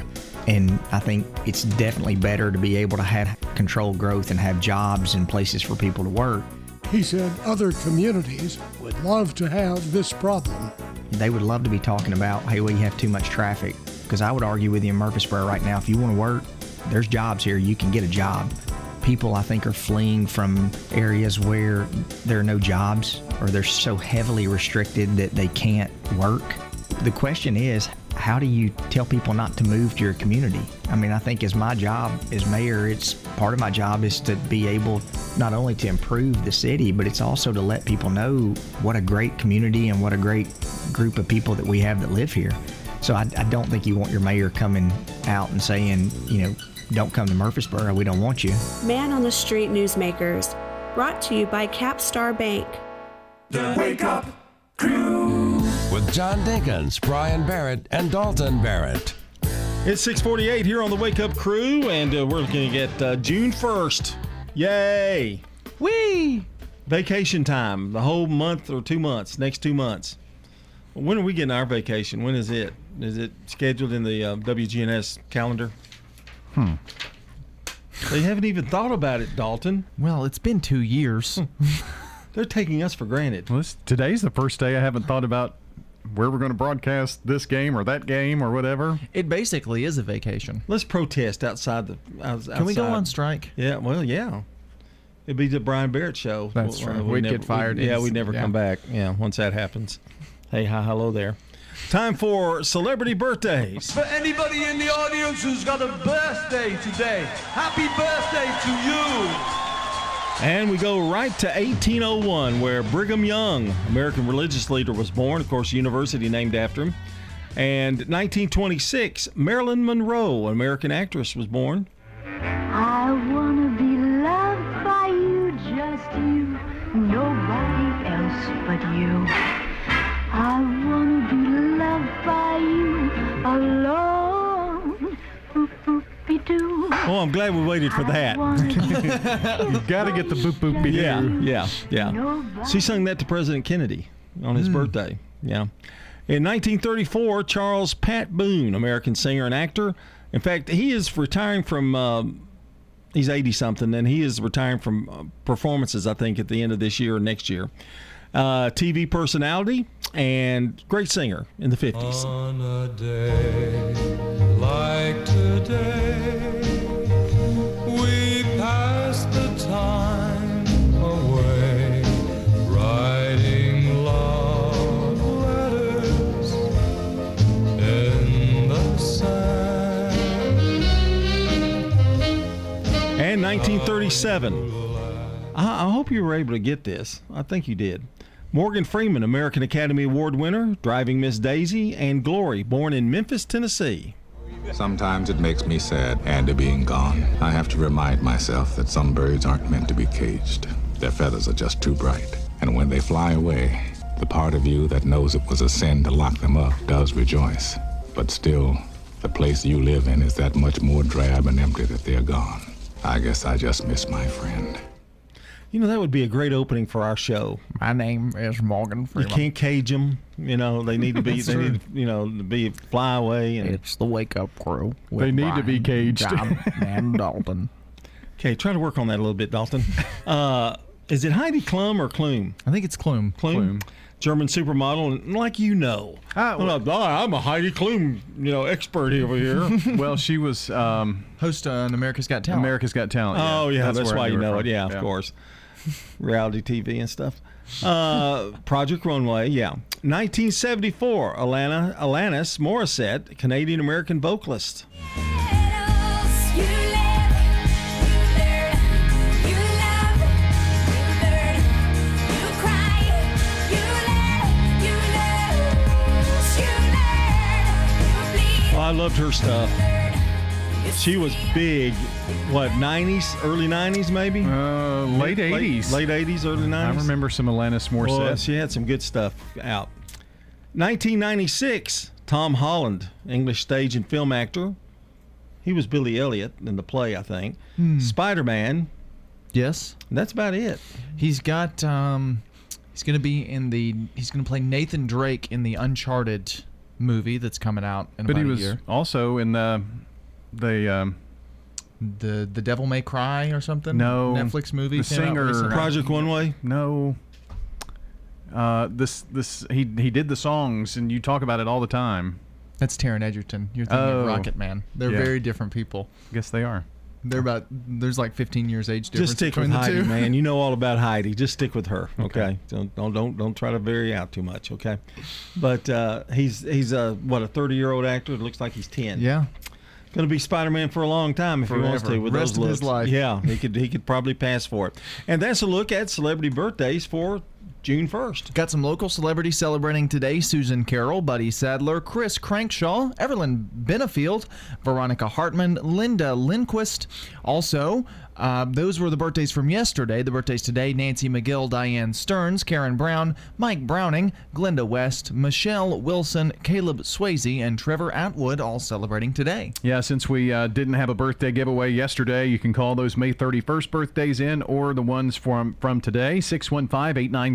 And I think it's definitely better to be able to have controlled growth and have jobs and places for people to work. He said other communities would love to have this problem. They would love to be talking about, hey, we have too much traffic. Because I would argue with you in Murfreesboro right now, if you want to work, there's jobs here. You can get a job. People, I think, are fleeing from areas where there are no jobs or they're so heavily restricted that they can't work. The question is, how do you tell people not to move to your community? I mean, I think as my job as mayor, it's part of my job is to be able not only to improve the city, but it's also to let people know what a great community and what a great group of people that we have that live here. So I, I don't think you want your mayor coming out and saying, you know, don't come to Murfreesboro, we don't want you. Man on the Street Newsmakers, brought to you by Capstar Bank. The Wake Up Crew. With John Dinkins, Brian Barrett, and Dalton Barrett. It's 648 here on the Wake Up Crew, and uh, we're looking at uh, June 1st. Yay! Whee! Vacation time, the whole month or two months, next two months. When are we getting our vacation? When is it? Is it scheduled in the uh, WGNS calendar? Hmm. They haven't even thought about it, Dalton. Well, it's been two years. They're taking us for granted. Well, this, today's the first day I haven't thought about where we're going to broadcast this game or that game or whatever. It basically is a vacation. Let's protest outside the. Outside. Can we go on strike? Yeah. Well, yeah. It'd be the Brian Barrett show. That's Well, true. we We'd never- get fired. we- yeah, we'd never Yeah. come back. Yeah, once that happens. Hey, hi, hello there. Time for celebrity birthdays. For anybody in the audience who's got a birthday today, happy birthday to you. And we go right to 1801, where Brigham Young, American religious leader, was born. Of course, university named after him. And 1926, Marilyn Monroe, an American actress, was born. I wanna be loved by you, just you, nobody else but you. I wanna be loved by you alone. Boop, boop. Oh, I'm glad we waited for that. You've got to get the boop boop be Yeah, yeah, yeah. She sung that to President Kennedy on his birthday. Yeah. In 1934, Charles Pat Boone, American singer and actor. In fact, he is retiring from. um he's 80 something, and he is retiring from uh, performances. I think at the end of this year or next year. Uh, TV personality and great singer in the 50s. On a day like today, we pass the time away, writing love letters in the sand. And 1937. I, I hope you were able to get this. I think you did. Morgan Freeman, American Academy Award winner, driving Miss Daisy, and Glory, born in Memphis, Tennessee. Sometimes it makes me sad, Andy being gone. I have to remind myself that some birds aren't meant to be caged. Their feathers are just too bright. And when they fly away, the part of you that knows it was a sin to lock them up does rejoice. But still, the place you live in is that much more drab and empty that they're gone. I guess I just miss my friend. You know, that would be a great opening for our show. My name is Morgan You can't cage them. You know, they need to be. That's they true. need, you know, to be fly away. And It's the Wake Up Crew. They need to be caged. John, and Dalton. Okay, try to work on that a little bit, Dalton. Uh, is it Heidi Klum or Klum? I think it's Klum. Klum. German supermodel, and like you know, I'm, not, I'm a Heidi Klum, you know, expert over here. well, she was um, host on America's Got Talent. America's Got Talent. Oh yeah, that's, where I why you know from. it. Yeah, of course. Reality TV and stuff. Uh, Project Runway, yeah. 1974, Alana Alanis Morissette, Canadian American vocalist. I loved her stuff. She was big. What 90s, early 90s, maybe? Uh, late 80s. late, 80s, early 90s. I remember some Alanis Morissette. Well, she had some good stuff out. 1996, Tom Holland, English stage and film actor. He was Billy Elliot in the play, I think. Hmm. Spider Man. Yes. That's about it. He's got. Um, he's going to be in the. He's going to play Nathan Drake in the Uncharted movie that's coming out in but about he was year. also in the the um, the the Devil May Cry or something. no Netflix movie. The came out singer. Project One Way. No. Uh, this this he he did the songs and you talk about it all the time. That's Taron Egerton. You're thinking Oh. of Rocket Man. They're Yeah. very different people. Guess they are. They're about. There's like 15 years age difference Just stick between with the Heidi, two. man. You know all about Heidi. Just stick with her, okay? Okay. Don't, don't don't don't try to vary out too much, okay? But uh, he's he's a what a 30 year old actor. It looks like he's 10. Yeah. Going to be Spider Man for a long time if he wants to. With Rest those of his looks. life. Yeah, he could he could probably pass for it. And that's a look at celebrity birthdays for June 1st. Got some local celebrities celebrating today Susan Carroll, Buddy Sadler, Chris Crankshaw, Evelyn Benefield, Veronica Hartman, Linda Lindquist. Also, uh, those were the birthdays from yesterday. The birthdays today Nancy McGill, Diane Stearns, Karen Brown, Mike Browning, Glenda West, Michelle Wilson, Caleb Swayze, and Trevor Atwood all celebrating today. Yeah, since we uh, didn't have a birthday giveaway yesterday, you can call those May 31st birthdays in or the ones from from today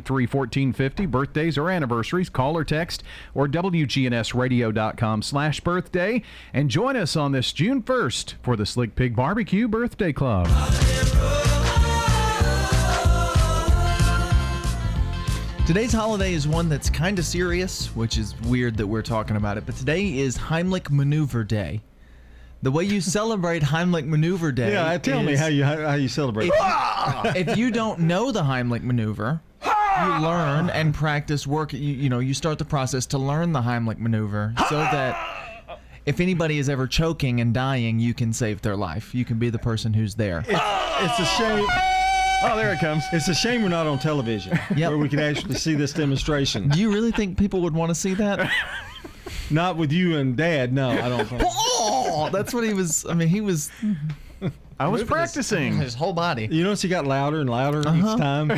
615-893-1450 birthdays or anniversaries call or text or wgnsradio.com slash birthday and join us on this June 1st for the Slick Pig Barbecue Birthday Club. Today's holiday is one that's kind of serious, which is weird that we're talking about it, but today is Heimlich Maneuver Day. The way you celebrate Heimlich Maneuver Day. Yeah, tell me how you how, how you celebrate. If, if you don't know the Heimlich maneuver, you learn and practice work. You, you know, you start the process to learn the Heimlich maneuver so that if anybody is ever choking and dying, you can save their life. You can be the person who's there. It's a shame. Oh, there it comes. It's a shame we're not on television where we can actually see this demonstration. Do you really think people would want to see that? Not with you and Dad. No, I don't think. Oh, that's what he was. I mean, he was. I was moving his- practicing. his whole body. You notice he got louder and louder Uh-huh. each time.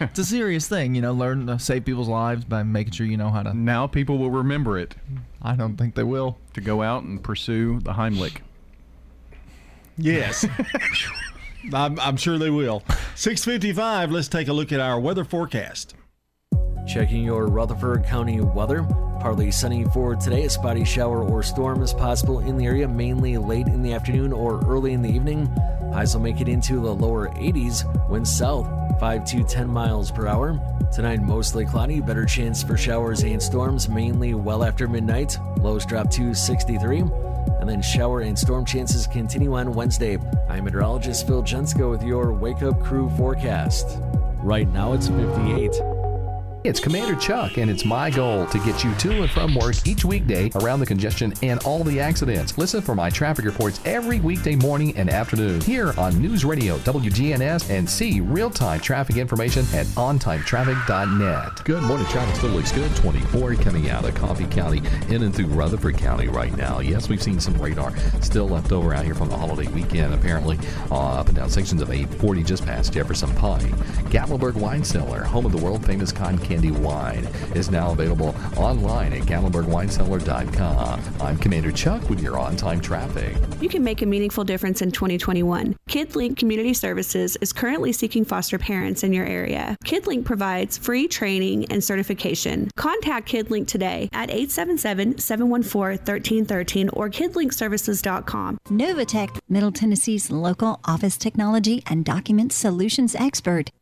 It's a serious thing, you know. Learn to save people's lives by making sure you know how to. Now people will remember it I don't think they will. to go out and pursue the Heimlich. Yes. I'm, I'm sure they will. 655, let's take a look at our weather forecast. Checking your Rutherford County weather. Partly sunny for today. A spotty shower or storm is possible in the area, mainly late in the afternoon or early in the evening. Highs will make it into the lower 80s. Winds south 5 to 10 miles per hour. Tonight, mostly cloudy. Better chance for showers and storms, mainly well after midnight. Lows drop to 63. And then shower and storm chances continue on Wednesday. I'm meteorologist Phil Jensko with your Wake Up Crew forecast. Right now, it's 58. It's Commander Chuck, and it's my goal to get you to and from work each weekday around the congestion and all the accidents. Listen for my traffic reports every weekday morning and afternoon here on News Radio WGNS and see real time traffic information at ontimetraffic.net. Good morning. Traffic still looks good. 24 coming out of Coffee County in and through Rutherford County right now. Yes, we've seen some radar still left over out here from the holiday weekend, apparently, uh, up and down sections of 840 just past Jefferson Pike. Gatlinburg Wine Cellar, home of the world famous cotton candy wine, is now available online at GatlinburgWineCellar.com. I'm Commander Chuck with your on time traffic. You can make a meaningful difference in 2021. KidLink Community Services is currently seeking foster parents in your area. KidLink provides free training and certification. Contact KidLink today at 877 714 1313 or kidlinkservices.com. Novatech, Middle Tennessee's local office technology and document solutions expert,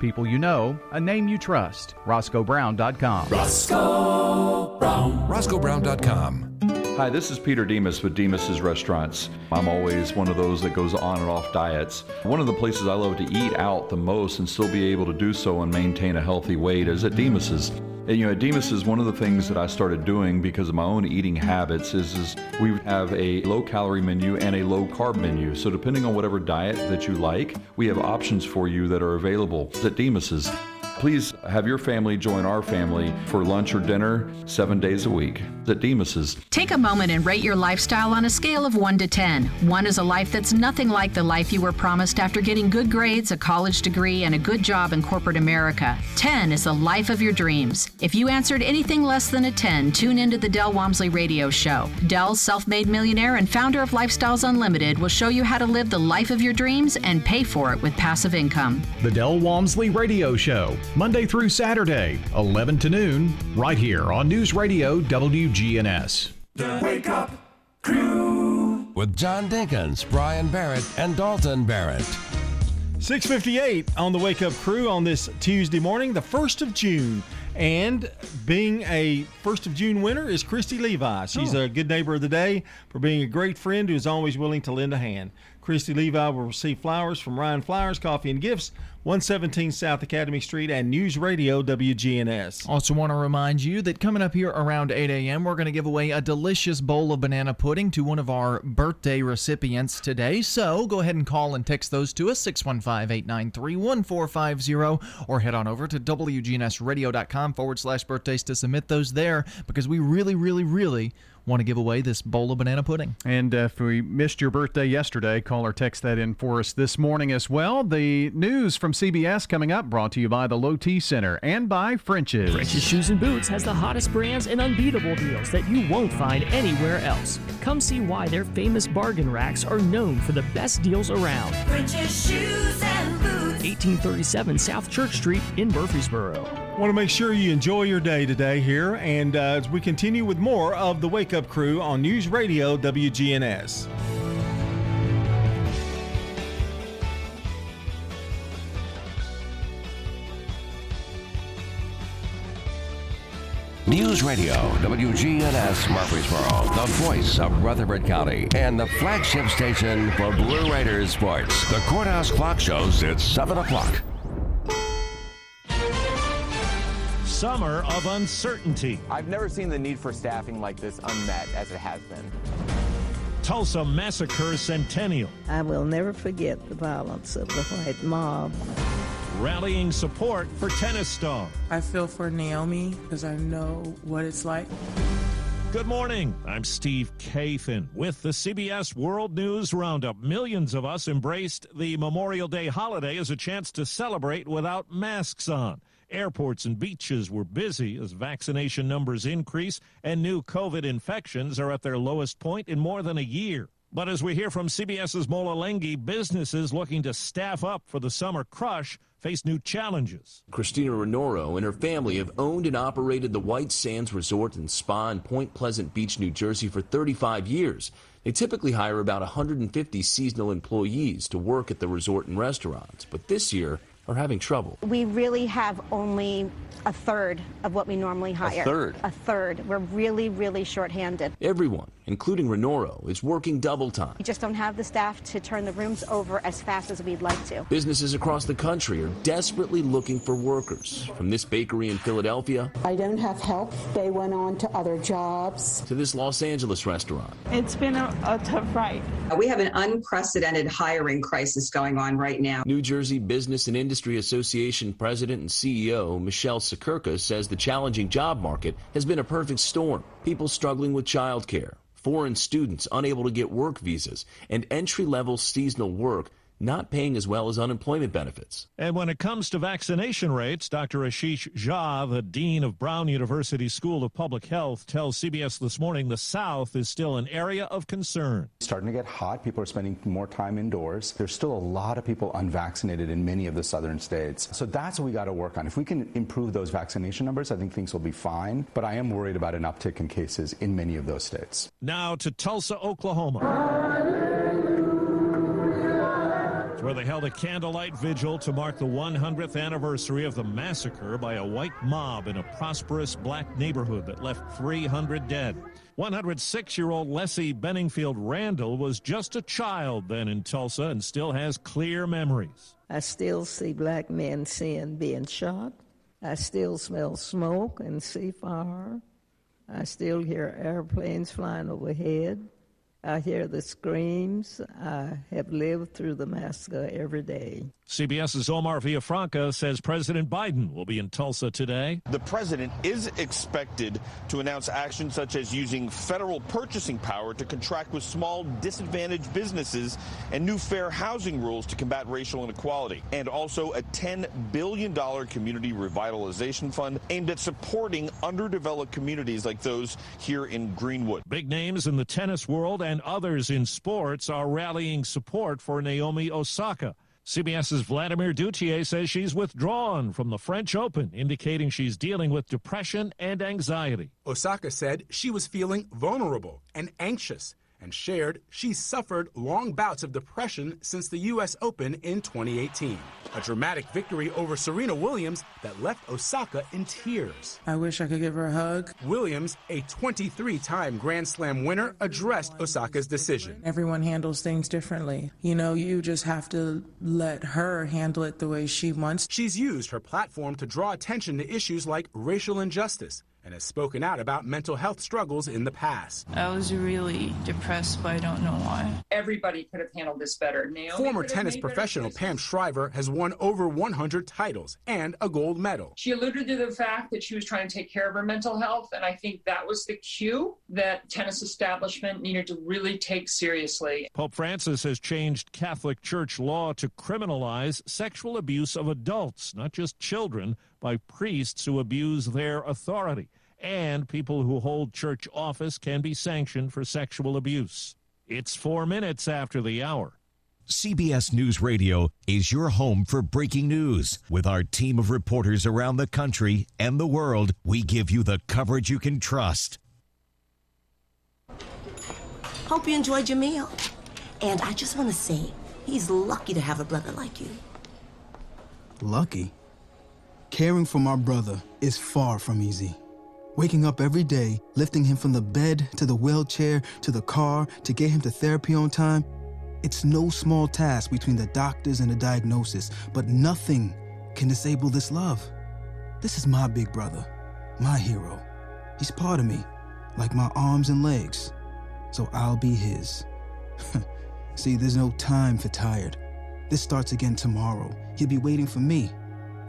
People you know, a name you trust. RoscoeBrown.com. Roscoe Brown. RoscoeBrown.com. Hi, this is Peter Demos with Demos's Restaurants. I'm always one of those that goes on and off diets. One of the places I love to eat out the most and still be able to do so and maintain a healthy weight is at Demos's. And, you know, at is one of the things that I started doing because of my own eating habits is, is we have a low calorie menu and a low carb menu. So depending on whatever diet that you like, we have options for you that are available at Demos's. Please have your family join our family for lunch or dinner seven days a week at Demos's. Take a moment and rate your lifestyle on a scale of 1 to 10. 1 is a life that's nothing like the life you were promised after getting good grades, a college degree, and a good job in corporate America. 10 is the life of your dreams. If you answered anything less than a 10, tune into the Del Walmsley radio show. Del, self made millionaire and founder of Lifestyles Unlimited, will show you how to live the life of your dreams and pay for it with passive income. The Del Walmsley radio show. Monday through Saturday, 11 to noon, right here on News Radio WGNS. The Wake Up Crew. With John Dinkins, Brian Barrett, and Dalton Barrett. 658 on the Wake Up Crew on this Tuesday morning, the 1st of June. And being a 1st of June winner is Christy Levi. She's Oh. a good neighbor of the day for being a great friend who is always willing to lend a hand. Christy Levi will receive flowers from Ryan Flowers, Coffee and Gifts, 117 South Academy Street, and News Radio WGNS. Also, want to remind you that coming up here around 8 a.m., we're going to give away a delicious bowl of banana pudding to one of our birthday recipients today. So go ahead and call and text those to us 615 893 1450 or head on over to WGNSradio.com forward slash birthdays to submit those there because we really, really, really want to give away this bowl of banana pudding. And uh, if we missed your birthday yesterday, call or text that in for us this morning as well. The news from CBS coming up, brought to you by the Low T Center and by French's. French's Shoes and Boots has the hottest brands and unbeatable deals that you won't find anywhere else. Come see why their famous bargain racks are known for the best deals around. French's Shoes and Boots. 1837 South Church Street in Murfreesboro. Want to make sure you enjoy your day today here, and uh, as we continue with more of the Wake Up Crew on News Radio WGNS. News Radio, WGNS Murfreesboro, the voice of Rutherford County, and the flagship station for Blue Raiders sports. The Courthouse Clock shows it's 7 o'clock. Summer of uncertainty. I've never seen the need for staffing like this unmet as it has been. Tulsa Massacre Centennial. I will never forget the violence of the white mob. Rallying support for tennis star. I feel for Naomi because I know what it's like. Good morning. I'm Steve Kathan with the CBS World News Roundup. Millions of us embraced the Memorial Day holiday as a chance to celebrate without masks on. Airports and beaches were busy as vaccination numbers increase and new COVID infections are at their lowest point in more than a year. But as we hear from CBS's Mola Lenghi, businesses looking to staff up for the summer crush face new challenges. Christina Renoro and her family have owned and operated the White Sands Resort and Spa in Point Pleasant Beach, New Jersey for 35 years. They typically hire about 150 seasonal employees to work at the resort and restaurants, but this year are having trouble. We really have only a third of what we normally hire. A third? A third. We're really, really shorthanded. Everyone, including Renoro, is working double time. We just don't have the staff to turn the rooms over as fast as we'd like to. Businesses across the country are desperately looking for workers. From this bakery in Philadelphia I don't have help. They went on to other jobs. to this Los Angeles restaurant. It's been a, a tough ride. We have an unprecedented hiring crisis going on right now. New Jersey Business and Industry Association President and CEO Michelle Siekerka says the challenging job market has been a perfect storm. People struggling with childcare, foreign students unable to get work visas, and entry level seasonal work not paying as well as unemployment benefits. And when it comes to vaccination rates, Dr. Ashish Jha, the dean of Brown University School of Public Health, tells CBS this morning the South is still an area of concern. starting to get hot. People are spending more time indoors. There's still a lot of people unvaccinated in many of the southern states. So that's what we got to work on. If we can improve those vaccination numbers, I think things will be fine. But I am worried about an uptick in cases in many of those states. Now to Tulsa, Oklahoma. Where they held a candlelight vigil to mark the 100th anniversary of the massacre by a white mob in a prosperous black neighborhood that left 300 dead. 106 year old Lessie Benningfield Randle was just a child then in Tulsa and still has clear memories. I still see black men seeing being shot. I still smell smoke and see fire. I still hear airplanes flying overhead. I hear the screams. I have lived through the massacre every day. CBS's Omar Villafranca says President Biden will be in Tulsa today. The president is expected to announce actions such as using federal purchasing power to contract with small disadvantaged businesses and new fair housing rules to combat racial inequality, and also a $10 billion community revitalization fund aimed at supporting underdeveloped communities like those here in Greenwood. Big names in the tennis world and others in sports are rallying support for Naomi Osaka. CBS's Vladimir Duthiers says she's withdrawn from the French Open, indicating she's dealing with depression and anxiety. Osaka said she was feeling vulnerable and anxious and shared she suffered long bouts of depression since the U.S. Open in 2018. A dramatic victory over Serena Williams that left Osaka in tears. I wish I could give her a hug. Williams, a 23 time Grand Slam winner, addressed Osaka's decision. Everyone handles things differently. You know, you just have to let her handle it the way she wants. She's used her platform to draw attention to issues like racial injustice and has spoken out about mental health struggles in the past. I was really depressed, but I don't know why. Everybody could have handled this better. Naomi Former tennis professional. Pam Shriver has won over 100 titles and a gold medal. She alluded to the fact that she was trying to take care of her mental health, and I think that was the cue that tennis establishment needed to really take seriously. Pope Francis has changed Catholic Church law to criminalize sexual abuse of adults, not just children, by priests who abuse their authority. And people who hold church office can be sanctioned for sexual abuse. It's four minutes after the hour. CBS News Radio is your home for breaking news. With our team of reporters around the country and the world, we give you the coverage you can trust. Hope you enjoyed your meal. And I just want to say, he's lucky to have a brother like you. Lucky. Caring for my brother is far from easy. Waking up every day, lifting him from the bed to the wheelchair to the car to get him to therapy on time, it's no small task between the doctors and the diagnosis, but nothing can disable this love. This is my big brother, my hero. He's part of me, like my arms and legs. So I'll be his. See, there's no time for tired. This starts again tomorrow. He'll be waiting for me.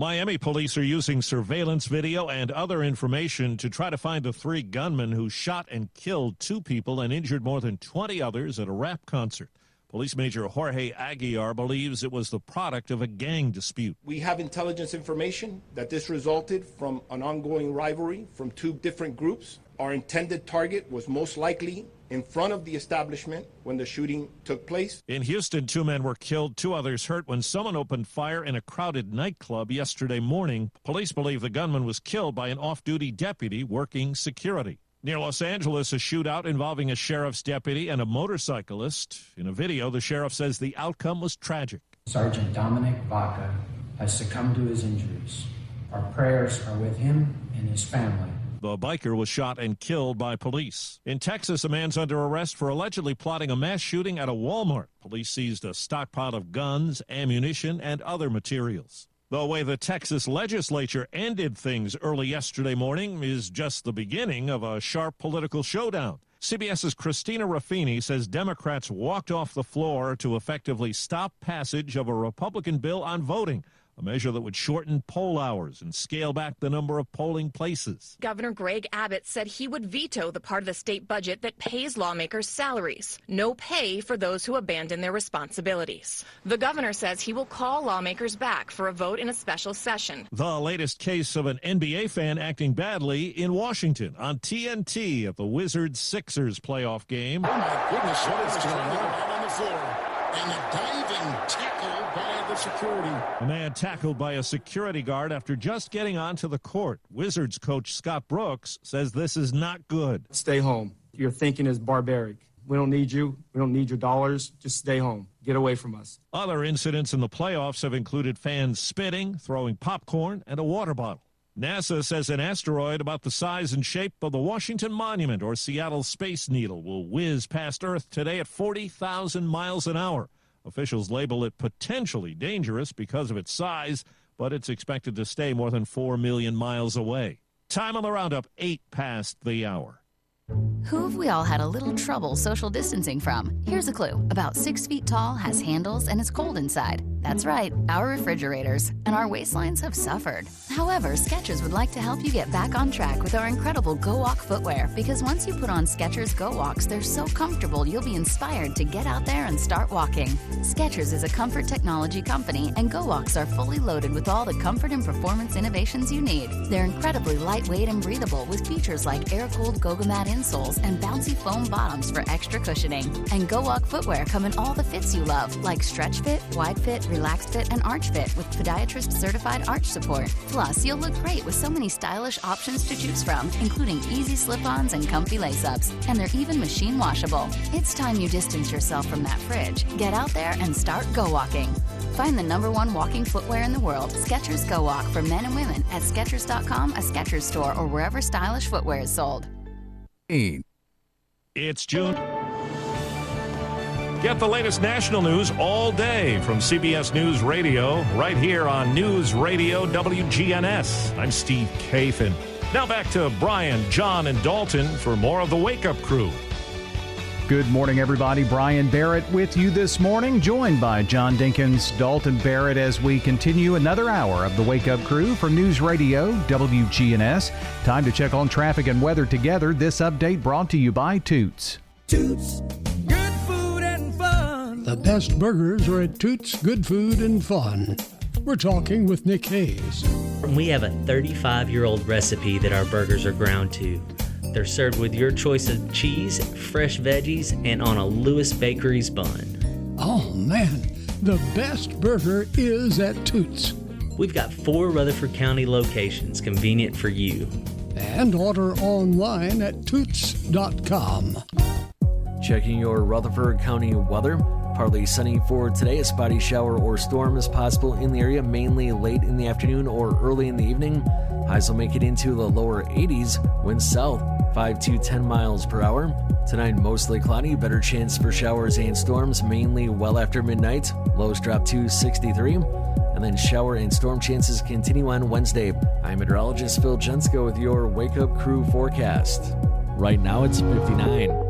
Miami police are using surveillance video and other information to try to find the three gunmen who shot and killed two people and injured more than 20 others at a rap concert. Police Major Jorge Aguiar believes it was the product of a gang dispute. We have intelligence information that this resulted from an ongoing rivalry from two different groups. Our intended target was most likely in front of the establishment when the shooting took place. In Houston, two men were killed, two others hurt when someone opened fire in a crowded nightclub yesterday morning. Police believe the gunman was killed by an off duty deputy working security. Near Los Angeles, a shootout involving a sheriff's deputy and a motorcyclist. In a video, the sheriff says the outcome was tragic. Sergeant Dominic Vaca has succumbed to his injuries. Our prayers are with him and his family. The biker was shot and killed by police. In Texas, a man's under arrest for allegedly plotting a mass shooting at a Walmart. Police seized a stockpile of guns, ammunition, and other materials. The way the Texas legislature ended things early yesterday morning is just the beginning of a sharp political showdown. CBS's Christina Ruffini says Democrats walked off the floor to effectively stop passage of a Republican bill on voting a measure that would shorten poll hours and scale back the number of polling places. Governor Greg Abbott said he would veto the part of the state budget that pays lawmakers salaries. No pay for those who abandon their responsibilities. The governor says he will call lawmakers back for a vote in a special session. The latest case of an NBA fan acting badly in Washington on TNT at the Wizards Sixers playoff game. Oh my goodness, what is going on on the floor? And a security. A man tackled by a security guard after just getting onto the court. Wizards coach Scott Brooks says this is not good. Stay home. Your thinking is barbaric. We don't need you. We don't need your dollars. Just stay home. Get away from us. Other incidents in the playoffs have included fans spitting, throwing popcorn, and a water bottle. NASA says an asteroid about the size and shape of the Washington Monument or Seattle Space Needle will whiz past Earth today at 40,000 miles an hour. Officials label it potentially dangerous because of its size, but it's expected to stay more than 4 million miles away. Time on the roundup, 8 past the hour. Who have we all had a little trouble social distancing from? Here's a clue. About six feet tall, has handles, and is cold inside. That's right, our refrigerators. And our waistlines have suffered. However, Skechers would like to help you get back on track with our incredible Go Walk footwear because once you put on Skechers Go Walks, they're so comfortable you'll be inspired to get out there and start walking. Skechers is a comfort technology company, and Go Walks are fully loaded with all the comfort and performance innovations you need. They're incredibly lightweight and breathable with features like air cooled Goga Mat insoles and bouncy foam bottoms for extra cushioning. And Go Walk footwear come in all the fits you love, like stretch fit, wide fit, relaxed fit, and arch fit with podiatrist certified arch support. Plus, you'll look great with so many stylish options to choose from, including easy slip ons and comfy lace ups. And they're even machine washable. It's time you distance yourself from that fridge. Get out there and start go walking. Find the number one walking footwear in the world, Skechers Go Walk, for men and women at Skechers.com, a Skechers store, or wherever stylish footwear is sold. It's June. Get the latest national news all day from CBS News Radio, right here on News Radio WGNS. I'm Steve Kathan. Now back to Brian, John, and Dalton for more of the Wake Up Crew. Good morning, everybody. Brian Barrett with you this morning, joined by John Dinkins, Dalton Barrett, as we continue another hour of the Wake Up Crew for News Radio WGNS. Time to check on traffic and weather together. This update brought to you by Toots. Toots, good food and fun. The best burgers are at Toots Good Food and Fun. We're talking with Nick Hayes. We have a 35 year old recipe that our burgers are ground to. They're served with your choice of cheese, fresh veggies, and on a Lewis Bakeries bun. Oh man, the best burger is at Toots. We've got four Rutherford County locations convenient for you. And order online at toots.com. Checking your Rutherford County weather. Partly sunny for today. A spotty shower or storm is possible in the area, mainly late in the afternoon or early in the evening. Highs will make it into the lower 80s. Winds south 5 to 10 miles per hour. Tonight, mostly cloudy. Better chance for showers and storms, mainly well after midnight. Lows drop to 63. and then shower and storm chances continue on Wednesday. I'm meteorologist Phil Jensko with your Wake Up Crew forecast. Right now it's 59.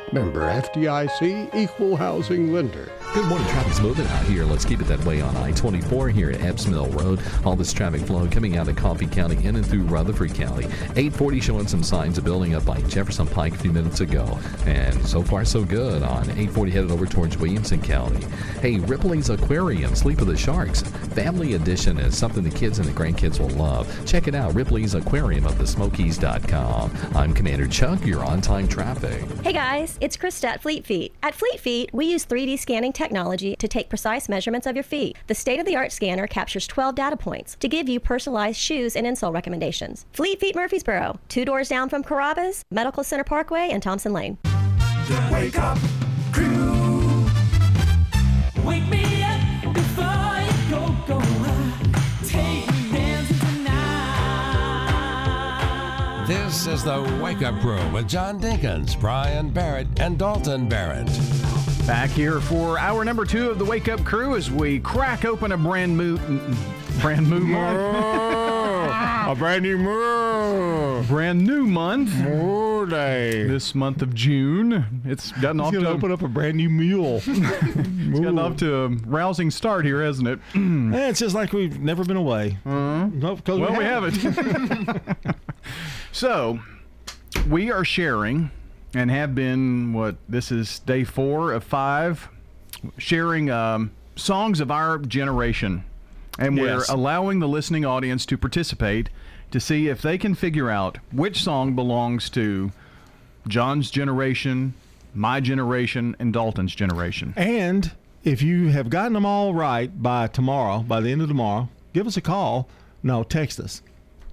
Member FDIC, equal housing lender. Good morning. Traffic's moving out here. Let's keep it that way on I 24 here at Epps Mill Road. All this traffic flow coming out of Coffee County in and through Rutherford County. 840 showing some signs of building up by Jefferson Pike a few minutes ago. And so far, so good on 840 headed over towards Williamson County. Hey, Ripley's Aquarium, Sleep of the Sharks. Family Edition is something the kids and the grandkids will love. Check it out, Ripley's Aquarium of the Smokies.com. I'm Commander Chuck, you're on time traffic. Hey guys, it's Krista Fleet Feet. At Fleet Feet, we use 3D scanning technology to take precise measurements of your feet. The state of the art scanner captures 12 data points to give you personalized shoes and insole recommendations. Fleet Feet Murfreesboro, two doors down from Carrabba's, Medical Center Parkway, and Thompson Lane. Wake up, crew. Wake me This is the Wake Up Crew with John Dinkins, Brian Barrett, and Dalton Barrett. Back here for hour number two of the Wake Up Crew as we crack open a brand new, brand new month. a brand new month. Brand new month. More day. This month of June. It's gotten He's off gonna to open up a brand new mule. it's gotten off to a rousing start here, hasn't it? Eh, it's just like we've never been away. Nope, 'cause well, we haven't. so, we are sharing and have been, what, this is day four of five, sharing um, songs of our generation. And we're allowing the listening audience to participate to see if they can figure out which song belongs to John's generation, my generation, and Dalton's generation. And if you have gotten them all right by tomorrow, by the end of tomorrow, give us a call. No, text us.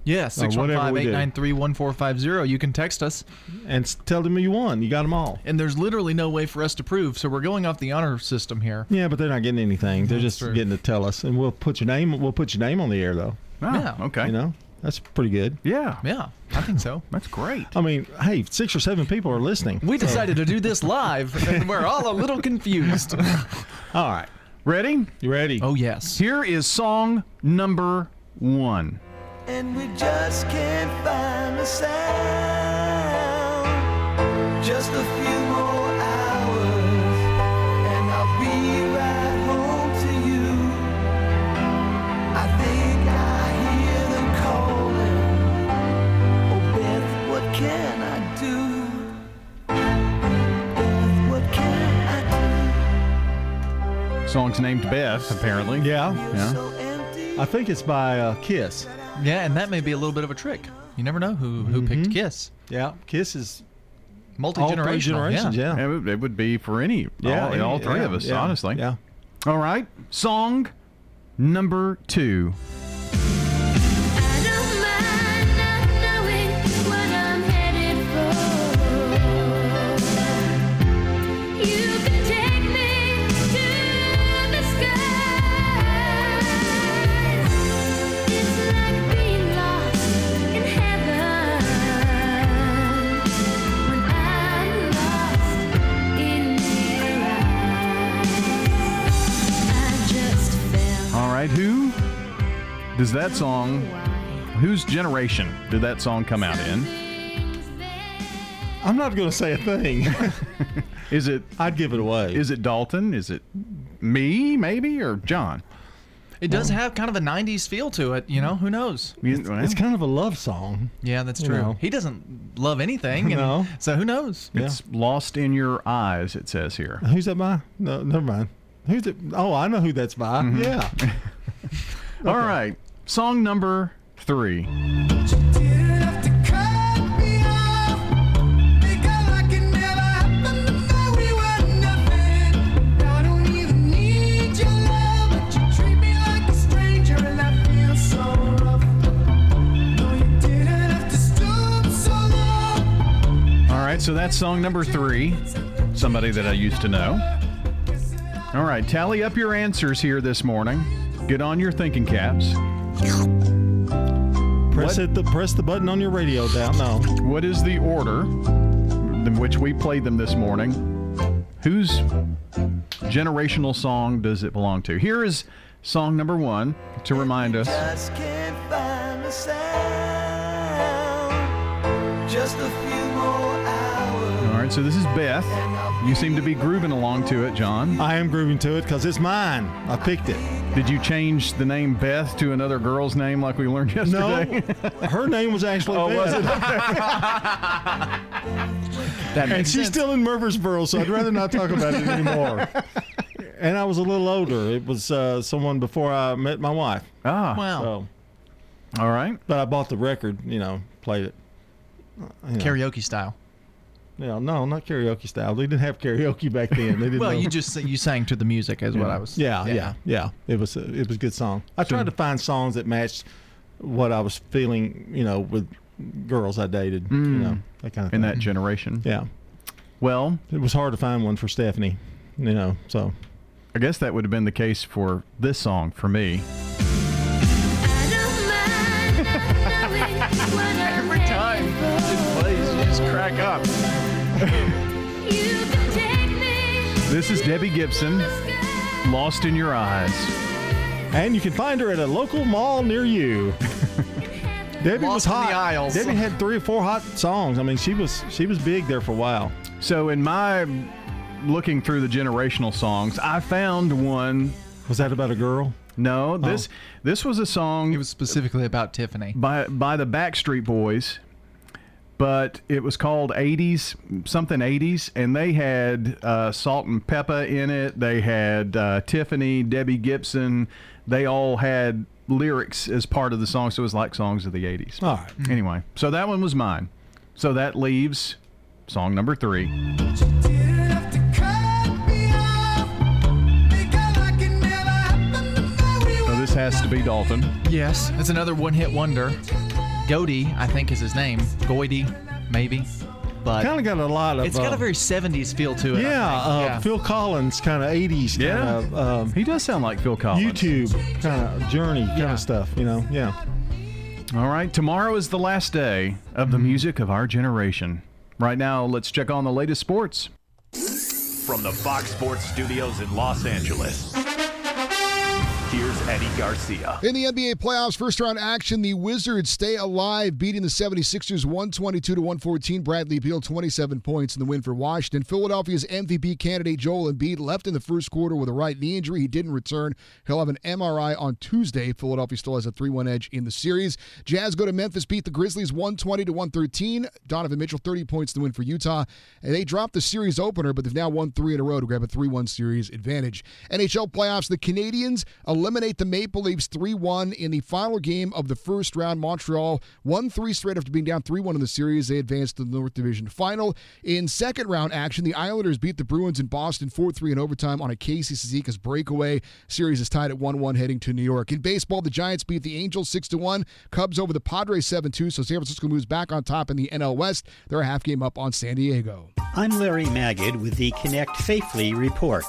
Yeah, Or whatever we do. 615-893-1450. You can text us. And tell them you won. You got them all. And there's literally no way for us to prove, so we're going off the honor system here. Yeah, but they're not getting anything. They're That's just true. getting to tell us, and we'll put your name. We'll put your name on the air, though. Oh, Yeah. okay. You know, that's pretty good. Yeah. Yeah, I think so. That's great. I mean, hey, six or seven people are listening. We decided to do this live, and we're all a little confused. all right. Ready? You ready? Oh, yes. Here is song number one. And we just can't find the sound. Just a few more hours, and I'll be right home to you. I think I hear them calling. Oh, Beth, what can I do? Beth, what can I do? Song's named Beth, apparently. Yeah. Yeah. I think it's by uh, Kiss. Yeah, and that may be a little bit of a trick. You never know who, who picked mm-hmm. Kiss. Yeah, Kiss is Multi all three generational. generations. Yeah. It would, it would be for any, Yeah, all, any- all three yeah, of us, yeah, honestly. yeah. All right. Song number two. Does that song, whose generation did that song come out in? I'm not going to say a thing. Is it, I'd give it away. is it Dalton? Is it me, maybe, or John? It does have kind of a 90s feel to it, you know? Who knows? You- well, It's kind of a love song. Yeah, that's You true. know. He doesn't love anything. And No. So who knows? It's lost in your eyes, it says here. Who's that by? No, never mind. Who's it? Oh, I know who that's by. Mm-hmm. Yeah. All right. Song number three. All right, so that's song number three. Somebody that I used to know. All right, tally up your answers here this morning. Get on your thinking caps. Press What- it. The, press the button on your radio down. No. What is the order in which we played them this morning? Whose generational song does it belong to? Here is song number one to remind us. Just can't find the sound. Just a few more hours. All right, so this is Beth. You seem to be grooving along to it, John. I am grooving to it because it's mine. I picked it. Did you change the name Beth to another girl's name like we learned yesterday? No, her name was actually Oh, was it? That and she's sense. still in Murfreesboro, so I'd rather not talk about it anymore. and I was a little older. It was uh, someone before I met my wife. Ah, Wow. So, all right. but I bought the record. You know, played it. Uh, you know. Karaoke style. Yeah, no, not karaoke style. They didn't have karaoke back then. They didn't Well, know. you just you sang to the music, is what I was. Yeah, yeah, yeah. It was a, it was a good song. I tried to find songs that matched what I was feeling. You know, with girls I dated. You mm. know, that kind of In thing. that generation. Yeah, Well, it was hard to find one for Stephanie. You know, so I guess that would have been the case for this song for me. Every time it plays, you just crack up. This is Debbie Gibson, Lost in Your Eyes. and you can find her at a local mall near you. Debbie Lost was in the hot. aisles. Debbie had three or four hot songs. I mean, she was she was big there for a while. So, in my looking through the generational songs, I found one. Was that about a girl? No, this oh. this was a song It was specifically about Tiffany. by by the Backstreet Boys, but it was called 80s something 80s, and they had uh, Salt-N-Pepa in it. They had uh, Tiffany, Debbie Gibson. They all had lyrics as part of the song, so it was like songs of the 80s. All right. Anyway, so that one was mine. So that leaves song number three. Didn't have to cut me off because I can never happen to know we So this has to be Dalton. Yes, it's another one-hit wonder. Goody, I think is his name. Goity, maybe. But Kind of got a lot of. it's got uh, a very 70s feel to it. Yeah, uh, yeah. Phil Collins kind of 80s kind Yeah. of um, He does sound like Phil Collins. U2 kind of journey kind Yeah. of stuff. You know, yeah. All right, tomorrow is the last day of the music of our generation. Right now, let's check on the latest sports. From the Fox Sports Studios in Los Angeles, Eddie Garcia. In the NBA playoffs, first round action, the Wizards stay alive, beating the 76ers 122 to 114. Bradley Beal 27 points in the win for Washington. Philadelphia's MVP candidate Joel Embiid left in the first quarter with a right knee injury. He didn't return. He'll have an MRI on Tuesday. Philadelphia still has a 3-1 edge in the series. Jazz go to Memphis, beat the Grizzlies 120 to 113. Donovan Mitchell 30 points in the win for Utah. And they dropped the series opener, but they've now won three in a row to grab a 3-1 series advantage. NHL playoffs, the Canadiens eliminate the Maple Leafs 3 1 in the final game of the first round. Montreal won three straight after being down 3 1 in the series. They advanced to the North Division final. In second round action, the Islanders beat the Bruins in Boston 4 3 in overtime on a Casey Cizikas breakaway. Series is tied at 1 1 heading to New York. In baseball, the Giants beat the Angels 6 1. Cubs over the Padres 7 2. So San Francisco moves back on top in the NL West. They're a half game up on San Diego. I'm Larry Magid with the Connect Safely report.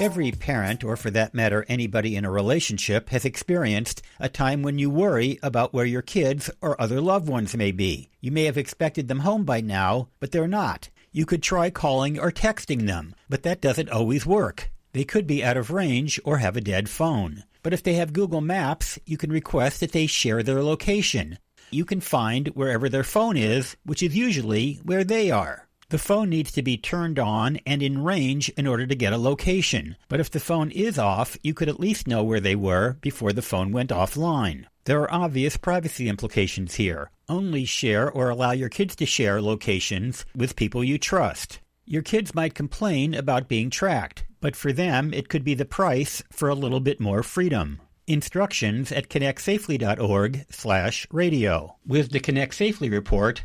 Every parent, or for that matter, anybody in a relationship, has experienced a time when you worry about where your kids or other loved ones may be. You may have expected them home by now, but they're not. You could try calling or texting them, but that doesn't always work. They could be out of range or have a dead phone. But if they have Google Maps, you can request that they share their location. You can find wherever their phone is, which is usually where they are. The phone needs to be turned on and in range in order to get a location. But if the phone is off, you could at least know where they were before the phone went offline. There are obvious privacy implications here. Only share or allow your kids to share locations with people you trust. Your kids might complain about being tracked, but for them it could be the price for a little bit more freedom. Instructions at connectsafely.org slash radio. With the Connect Safely report,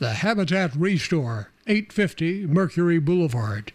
The Habitat Restore, 850 Mercury Boulevard.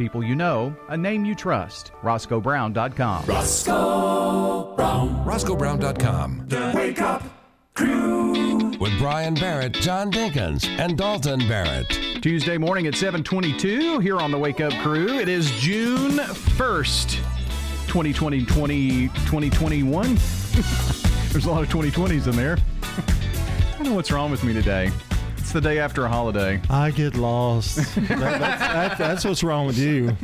People you know, a name you trust. RoscoeBrown.com. Roscoe Brown. RoscoeBrown.com. The Wake Up Crew. With Brian Barrett, John Dinkins, and Dalton Barrett. Tuesday morning at 722 here on the Wake Up Crew. It is June 1st, 2020, 20, 2021. There's a lot of 2020s in there. I don't know what's wrong with me today. It's the day after a holiday. I get lost. That- that's, that- that's what's wrong with you.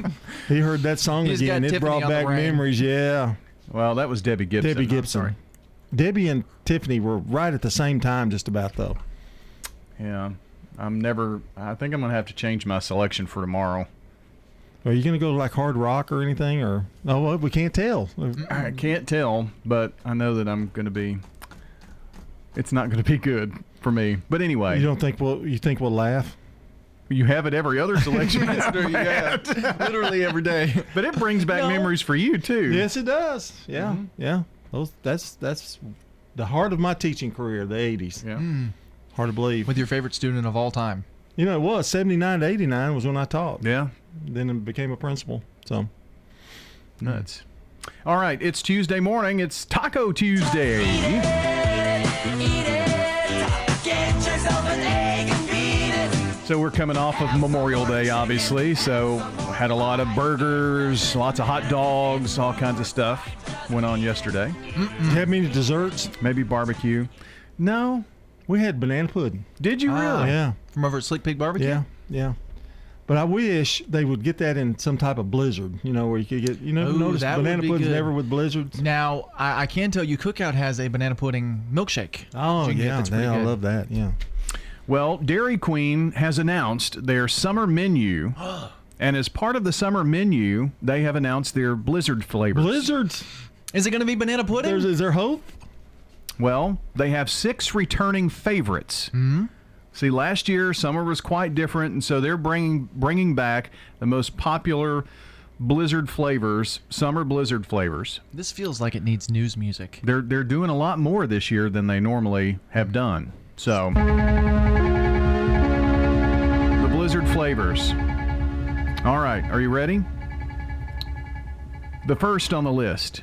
He heard that song He's again. It Tiffany brought back memories. Yeah. Well, that was Debbie Gibson. Debbie I'm Gibson. sorry. Debbie and Tiffany were right at the same time, just about though. Yeah. I'm never, I think I'm going to have to change my selection for tomorrow. Are you going to go like hard rock or anything, or no? Well, we can't tell. I can't tell, but I know that I'm going to be, it's not going to be good for me. But anyway. You don't think we'll? You think we'll laugh? You have it every other selection. That's true, yeah. literally every day. But it brings back No. memories for you too. Yes, it does. Yeah, Mhm. yeah. Those that's that's the heart of my teaching career, the '80s. Yeah. Mm. Hard to believe. With your favorite student of all time. You know, it was '79 to '89 was when I taught. Yeah. Then it became a principal. So Nuts. All right, it's Tuesday morning. It's Taco Tuesday. So we're coming off of Memorial Day, obviously. So had a lot of burgers, lots of hot dogs, all kinds of stuff went on yesterday. you have many desserts? Maybe barbecue. No, we had banana pudding. Did you Ah, really? Yeah. From over at Slick Pig Barbecue? Yeah, yeah. But I wish they would get that in some type of blizzard. You know, where you could get. You know, Ooh, noticed that banana be pudding's good. never with blizzards. Now, I, I can tell you, Cookout has a banana pudding milkshake. Oh that you can get yeah, that's pretty yeah, I good. love that. Yeah. Well, Dairy Queen has announced their summer menu. And as part of the summer menu, they have announced their Blizzard flavors. Blizzards. Is it going to be banana pudding? There's, is there hope? Well, they have six returning favorites. Mm-hmm. See, last year summer was quite different, and so they're bringing bringing back the most popular Blizzard flavors, summer Blizzard flavors. This feels like it needs news music. They're they're doing a lot more this year than they normally have done. So, the Blizzard flavors. All right, are you ready? The first on the list,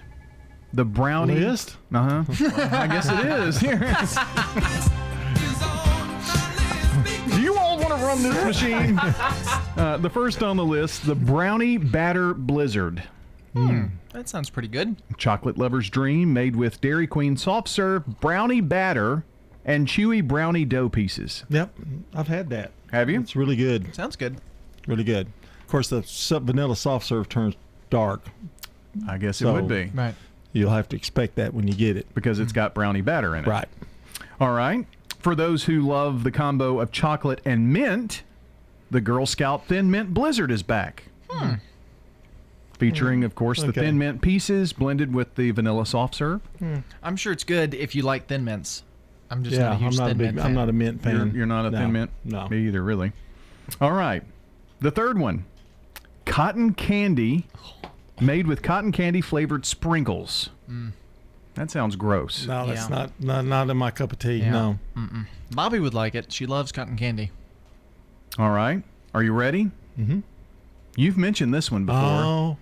the brownie List? Uh huh. I guess it is. Here. Do you all want to run this machine? Uh, the first on the list, the brownie batter blizzard. Hmm. That sounds pretty good. Chocolate lover's dream, made with Dairy Queen soft serve brownie batter and chewy brownie dough pieces. Yep, I've had that. Have you? It's really good. Sounds good. Really good. Of course, the vanilla soft serve turns dark. I guess it would be. Right. You'll have to expect that when you get it. because it's got brownie batter in it. Right. All right. For those who love the combo of chocolate and mint, the Girl Scout Thin Mint Blizzard is back. Hmm. Featuring, of course, the Okay. thin mint pieces blended with the vanilla soft serve. I'm sure it's good if you like thin mints. I'm just yeah, not a huge I'm not a big. mint I'm not a mint fan. You're, you're not a No, thin mint? No. Me either, really. All right. The third one cotton candy made with cotton candy flavored sprinkles. That sounds gross. No, that's Yeah. not, not not in my cup of tea. Yeah. No. Mm-mm. Bobby would like it. She loves cotton candy. All right. Are you ready? Mm-hmm. You've mentioned this one before. Oh.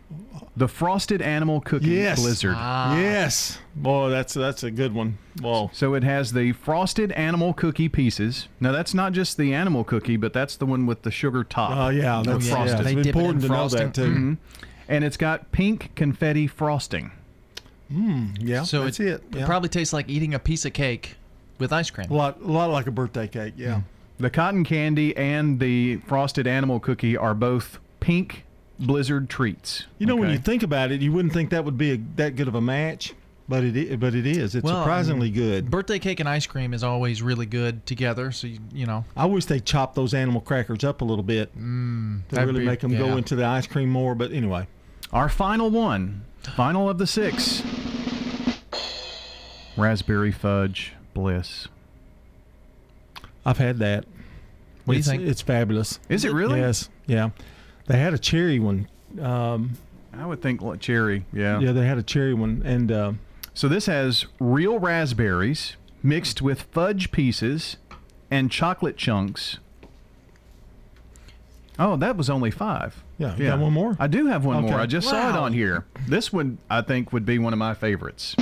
The frosted animal cookie Yes. blizzard. Ah. Yes. Boy, that's that's a good one. Whoa. So it has the frosted animal cookie pieces. Now that's not just the animal cookie, but that's the one with the sugar top. Oh yeah, that's, yeah, frosted. it's They dip it in important to know frosting. that too. Mhm. And it's got pink confetti frosting. Mm, yeah, So that's it, it. Yeah. probably tastes like eating a piece of cake with ice cream. a lot, a lot like a birthday cake. Yeah. The cotton candy and the frosted animal cookie are both pink blizzard treats. You know, when you think about it, you wouldn't think that would be a, that good of a match, but it but it is. It's Well, surprisingly um, good. Birthday cake and ice cream is always really good together. So you, you know, I wish they chopped those animal crackers up a little bit mm, to really be- make them go into the ice cream more. But anyway, Our final one, final of the six raspberry fudge bliss. I've had that. What do you it's, think? It's fabulous. Is it really? Yes. Yeah. They had a cherry one. Um, I would think like cherry. Yeah. yeah, they had a cherry one, and uh, So this has real raspberries mixed with fudge pieces and chocolate chunks. Oh, that was only five. Yeah, you got one more? I do have one Okay. more. I just saw it on here. This one, I think, would be one of my favorites.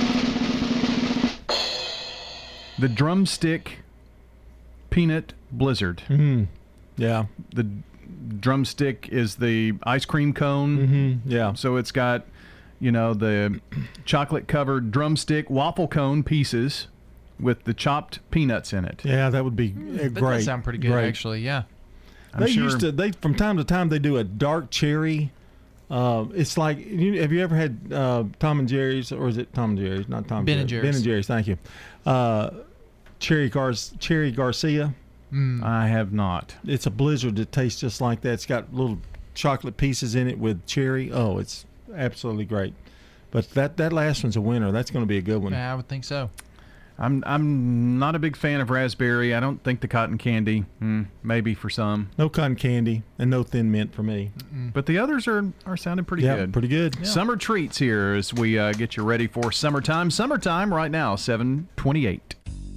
The drumstick peanut blizzard. mm, yeah, The drumstick is the ice cream cone. mm-hmm, yeah. So it's got, you know, the chocolate covered drumstick waffle cone pieces with the chopped peanuts in it. Yeah, that would be uh, That great. does sound pretty good, Great. actually. Yeah. I'm they sure- used to. They from time to time they do a dark cherry. Uh, it's like you, have you ever had uh, Tom and Jerry's or is it Tom and Jerry's? Not Tom. Ben and Jerry's. Ben and Jerry's. Thank you. Uh, cherry Gar- Cherry Garcia. Mm. I have not. It's a blizzard that tastes just like that. It's got little chocolate pieces in it with cherry. Oh, it's absolutely great. But that that last one's a winner. That's going to be a good one. Yeah, I would think so. I'm I'm not a big fan of raspberry. I don't think the cotton candy, hmm, maybe for some, No cotton candy and no thin mint for me. but the others are are sounding pretty yeah, good. pretty good. Summer treats here as we uh, get you ready for summertime. Summertime right now, 728.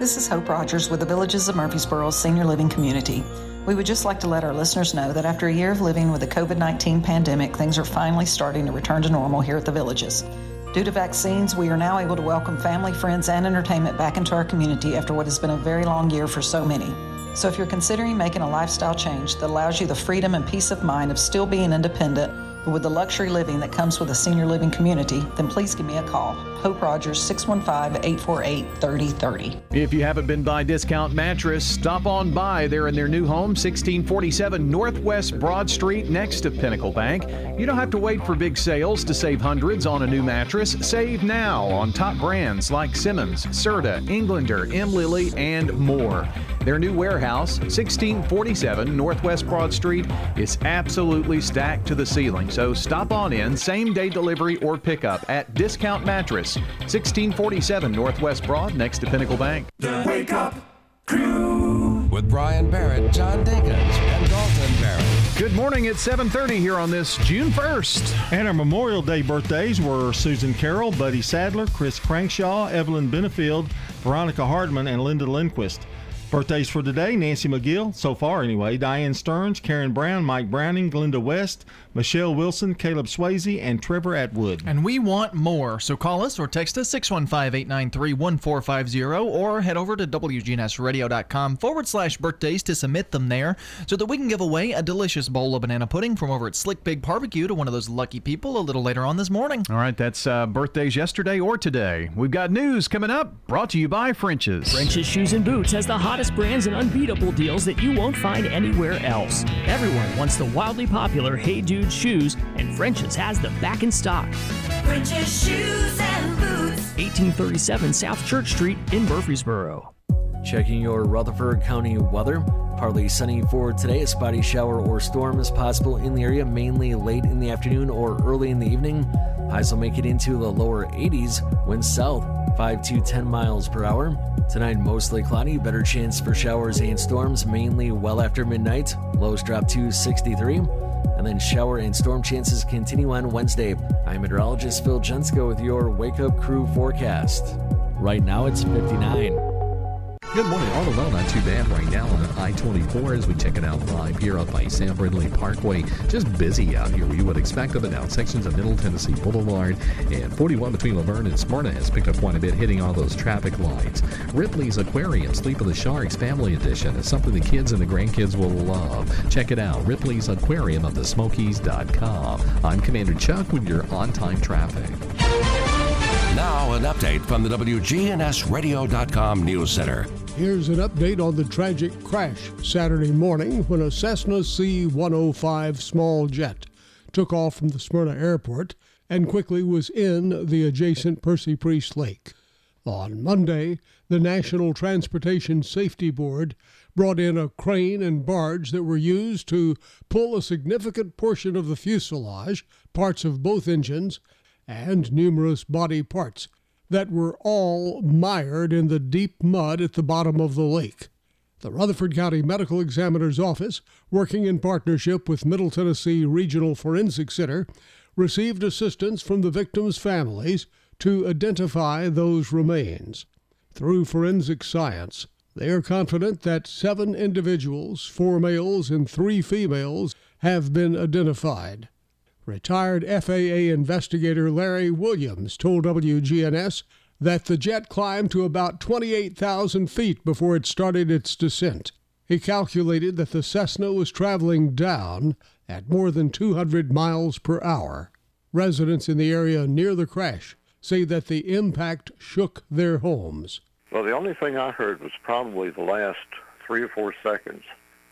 This is Hope Rogers with the Villages of Murfreesboro Senior Living Community. We would just like to let our listeners know that after a year of living with the COVID 19 pandemic, things are finally starting to return to normal here at the Villages. Due to vaccines, we are now able to welcome family, friends, and entertainment back into our community after what has been a very long year for so many. So if you're considering making a lifestyle change that allows you the freedom and peace of mind of still being independent, with the luxury living that comes with a senior living community, then please give me a call. Hope Rogers, 615 848 3030. If you haven't been by Discount Mattress, stop on by. They're in their new home, 1647 Northwest Broad Street, next to Pinnacle Bank. You don't have to wait for big sales to save hundreds on a new mattress. Save now on top brands like Simmons, Serta, Englander, M. Lilly, and more. Their new warehouse, 1647 Northwest Broad Street, is absolutely stacked to the ceiling. So stop on in, same day delivery or pickup at Discount Mattress, 1647 Northwest Broad, next to Pinnacle Bank. The Wake up crew with Brian Barrett, John Dinkins, and Dalton Barrett. Good morning. It's 7:30 here on this June 1st. And our Memorial Day birthdays were Susan Carroll, Buddy Sadler, Chris Crankshaw, Evelyn Benefield, Veronica Hardman, and Linda Lindquist. Birthdays for today. Nancy McGill, so far anyway, Diane Stearns, Karen Brown, Mike Browning, Glenda West, Michelle Wilson, Caleb Swayze, and Trevor Atwood. And we want more, so call us or text us 615 893 1450 or head over to WGNSradio.com forward slash birthdays to submit them there so that we can give away a delicious bowl of banana pudding from over at Slick Pig Barbecue to one of those lucky people a little later on this morning. All right, that's uh, birthdays yesterday or today. We've got news coming up brought to you by French's. French's Shoes and Boots has the hottest brands and unbeatable deals that you won't find anywhere else. Everyone wants the wildly popular Hey Dude shoes, and French's has them back in stock. French's Shoes and Boots. 1837 South Church Street in Murfreesboro. Checking your Rutherford County weather. Partly sunny for today. A spotty shower or storm is possible in the area, mainly late in the afternoon or early in the evening. Highs will make it into the lower 80s. Winds south 5 to 10 miles per hour. Tonight, mostly cloudy. Better chance for showers and storms, mainly well after midnight. Lows drop to 63. And then shower and storm chances continue on Wednesday. I'm meteorologist Phil Jensko with your Wake Up Crew forecast. Right now, it's 59. Good morning. All alone, not too bad right now on I 24 as we check it out live here up by Sam Ridley Parkway. Just busy out here. You would expect of it now. Sections of Middle Tennessee Boulevard and 41 between La Vergne and Smyrna has picked up quite a bit, hitting all those traffic lights. Ripley's Aquarium, Sleep of the Sharks Family Edition is something the kids and the grandkids will love. Check it out. Ripley's Aquarium of the Smokies.com. I'm Commander Chuck with your on time traffic. Now, an update from the WGNSradio.com News Center. Here's an update on the tragic crash Saturday morning when a Cessna C 105 small jet took off from the Smyrna airport and quickly was in the adjacent Percy Priest Lake. On Monday, the National Transportation Safety Board brought in a crane and barge that were used to pull a significant portion of the fuselage, parts of both engines, and numerous body parts that were all mired in the deep mud at the bottom of the lake. The Rutherford County Medical Examiner's Office, working in partnership with Middle Tennessee Regional Forensic Center, received assistance from the victims' families to identify those remains. Through forensic science, they are confident that seven individuals, four males and three females, have been identified. Retired FAA investigator Larry Williams told WGNS that the jet climbed to about 28,000 feet before it started its descent. He calculated that the Cessna was traveling down at more than 200 miles per hour. Residents in the area near the crash say that the impact shook their homes. Well, the only thing I heard was probably the last three or four seconds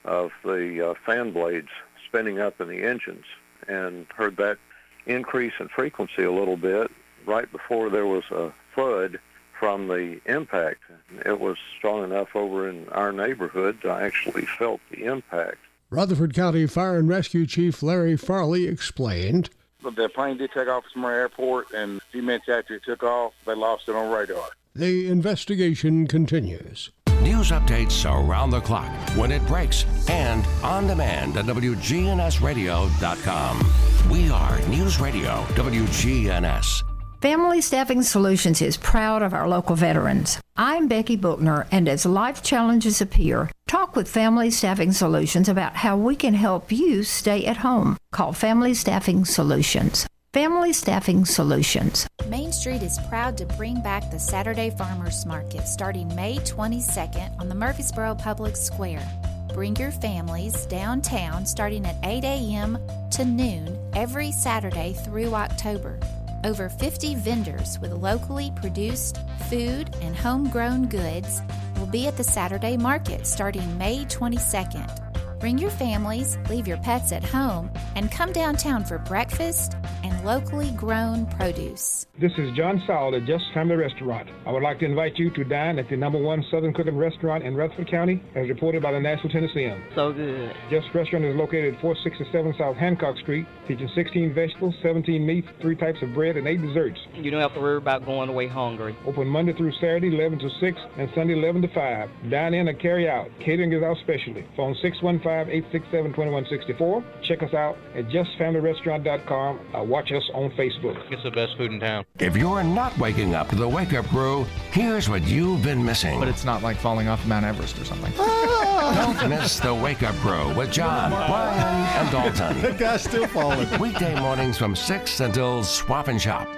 of the uh, fan blades spinning up in the engines and heard that increase in frequency a little bit right before there was a flood from the impact. It was strong enough over in our neighborhood I actually felt the impact. Rutherford County Fire and Rescue Chief Larry Farley explained. The plane did take off from our airport, and a few minutes after it took off, they lost it on radar. The investigation continues. News updates around the clock, when it breaks, and on demand at WGNSradio.com. We are News Radio WGNS. Family Staffing Solutions is proud of our local veterans. I'm Becky Bookner, and as life challenges appear, talk with Family Staffing Solutions about how we can help you stay at home. Call Family Staffing Solutions. Family Staffing Solutions. Main Street is proud to bring back the Saturday Farmers Market starting May 22nd on the Murfreesboro Public Square. Bring your families downtown starting at 8 a.m. to noon every Saturday through October. Over 50 vendors with locally produced food and homegrown goods will be at the Saturday market starting May 22nd. Bring your families, leave your pets at home, and come downtown for breakfast and locally grown produce. This is John Sowell at Just Family Restaurant. I would like to invite you to dine at the number one Southern cooking restaurant in Rutherford County, as reported by the Nashville Tennessean. So good. Just Restaurant is located at 467 South Hancock Street, featuring 16 vegetables, 17 meats, three types of bread, and eight desserts. You don't have to worry about going away hungry. Open Monday through Saturday, 11 to 6, and Sunday, 11 to 5. Dine in or carry out. Catering is our specialty. Phone 615 865-867-2164. Check us out at justfamilyrestaurant.com. Uh, watch us on Facebook. It's the best food in town. If you're not waking up to the Wake Up Crew, here's what you've been missing. But it's not like falling off Mount Everest or something. Don't miss the Wake Up Crew with John, Brian, and Dalton. That guy's still falling. Weekday mornings from 6 until Swap and Shop.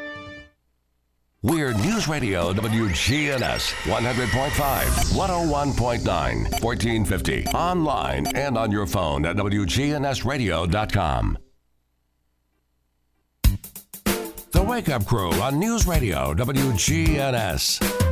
We're News Radio WGNS 100.5, 101.9, 1450. Online and on your phone at WGNSradio.com. The Wake Up Crew on News Radio WGNS.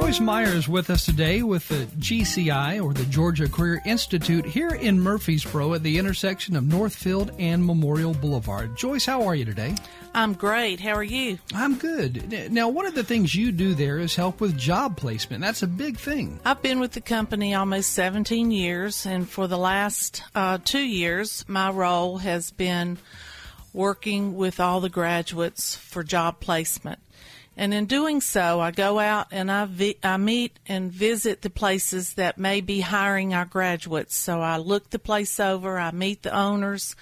Joyce Meyer is with us today with the GCI or the Georgia Career Institute here in Murfreesboro at the intersection of Northfield and Memorial Boulevard. Joyce, how are you today? I'm great. How are you? I'm good. Now, one of the things you do there is help with job placement. That's a big thing. I've been with the company almost 17 years, and for the last uh, two years, my role has been working with all the graduates for job placement. And in doing so, I go out and I, vi- I meet and visit the places that may be hiring our graduates. So I look the place over, I meet the owners,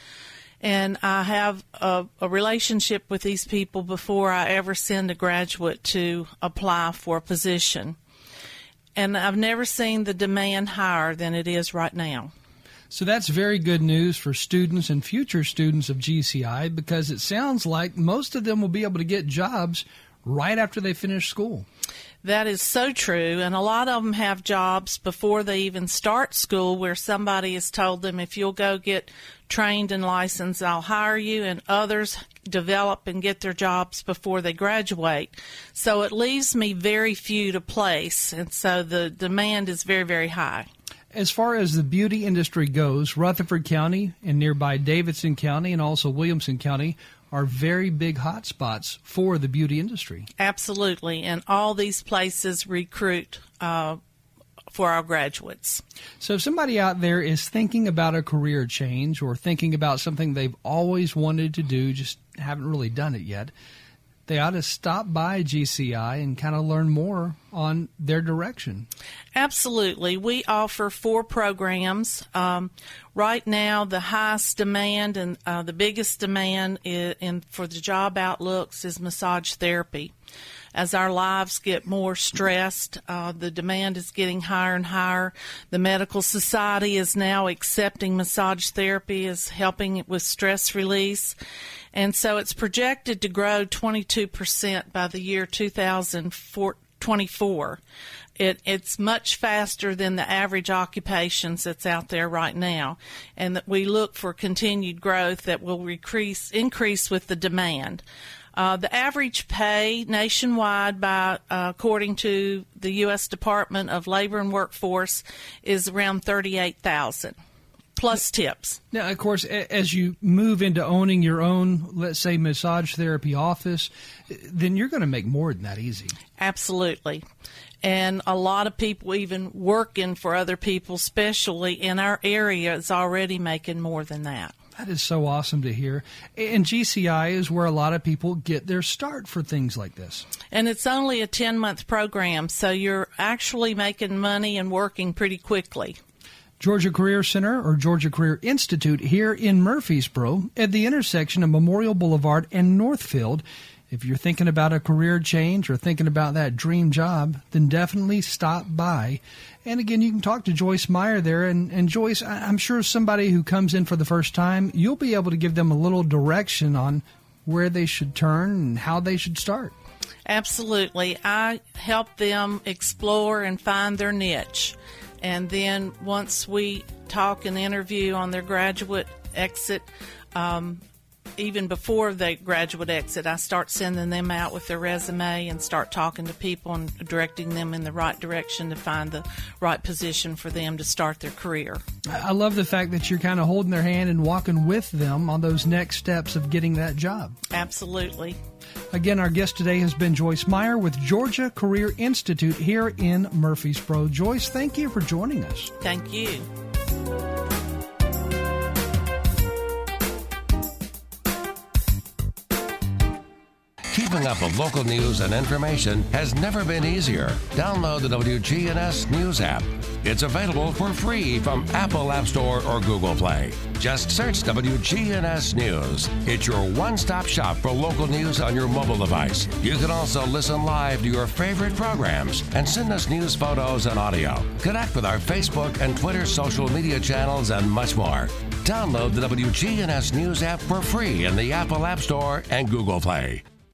and I have a, a relationship with these people before I ever send a graduate to apply for a position. And I've never seen the demand higher than it is right now. So that's very good news for students and future students of GCI because it sounds like most of them will be able to get jobs right after they finish school. That is so true. And a lot of them have jobs before they even start school where somebody has told them, if you'll go get trained and licensed, I'll hire you. And others develop and get their jobs before they graduate. So it leaves me very few to place. And so the demand is very, very high. As far as the beauty industry goes, Rutherford County and nearby Davidson County and also Williamson County are very big hotspots for the beauty industry. Absolutely. And all these places recruit uh, for our graduates. So, if somebody out there is thinking about a career change or thinking about something they've always wanted to do, just haven't really done it yet, they ought to stop by GCI and kind of learn more on their direction. Absolutely. We offer four programs. Um, right now, the highest demand and uh, the biggest demand is, in, for the job outlooks is massage therapy. As our lives get more stressed, uh, the demand is getting higher and higher. The medical society is now accepting massage therapy as helping with stress release. And so it's projected to grow 22% by the year 2024. It, it's much faster than the average occupations that's out there right now, and that we look for continued growth that will increase increase with the demand. Uh, the average pay nationwide, by uh, according to the U.S. Department of Labor and Workforce, is around thirty-eight thousand plus tips. Now, of course, as you move into owning your own, let's say, massage therapy office, then you're going to make more than that easy. Absolutely. And a lot of people, even working for other people, especially in our area, is already making more than that. That is so awesome to hear. And GCI is where a lot of people get their start for things like this. And it's only a 10 month program, so you're actually making money and working pretty quickly. Georgia Career Center or Georgia Career Institute here in Murfreesboro at the intersection of Memorial Boulevard and Northfield. If you're thinking about a career change or thinking about that dream job, then definitely stop by. And again, you can talk to Joyce Meyer there. And, and Joyce, I'm sure somebody who comes in for the first time, you'll be able to give them a little direction on where they should turn and how they should start. Absolutely. I help them explore and find their niche. And then once we talk and interview on their graduate exit, um, even before the graduate exit, I start sending them out with their resume and start talking to people and directing them in the right direction to find the right position for them to start their career. I love the fact that you're kind of holding their hand and walking with them on those next steps of getting that job. Absolutely. Again, our guest today has been Joyce Meyer with Georgia Career Institute here in Murfreesboro. Joyce, thank you for joining us. Thank you. Keeping up with local news and information has never been easier. Download the WGNS News app. It's available for free from Apple App Store or Google Play. Just search WGNS News. It's your one stop shop for local news on your mobile device. You can also listen live to your favorite programs and send us news photos and audio. Connect with our Facebook and Twitter social media channels and much more. Download the WGNS News app for free in the Apple App Store and Google Play.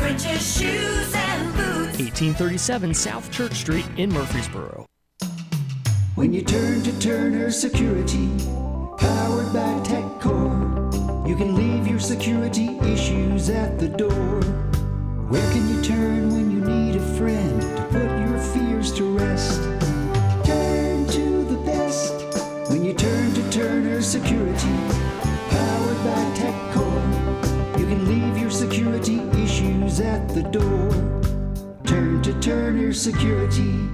French's Shoes and Boots. 1837 South Church Street in Murfreesboro. When you turn to Turner Security, powered by TechCore, you can leave your security issues at the door. Where can you turn Security.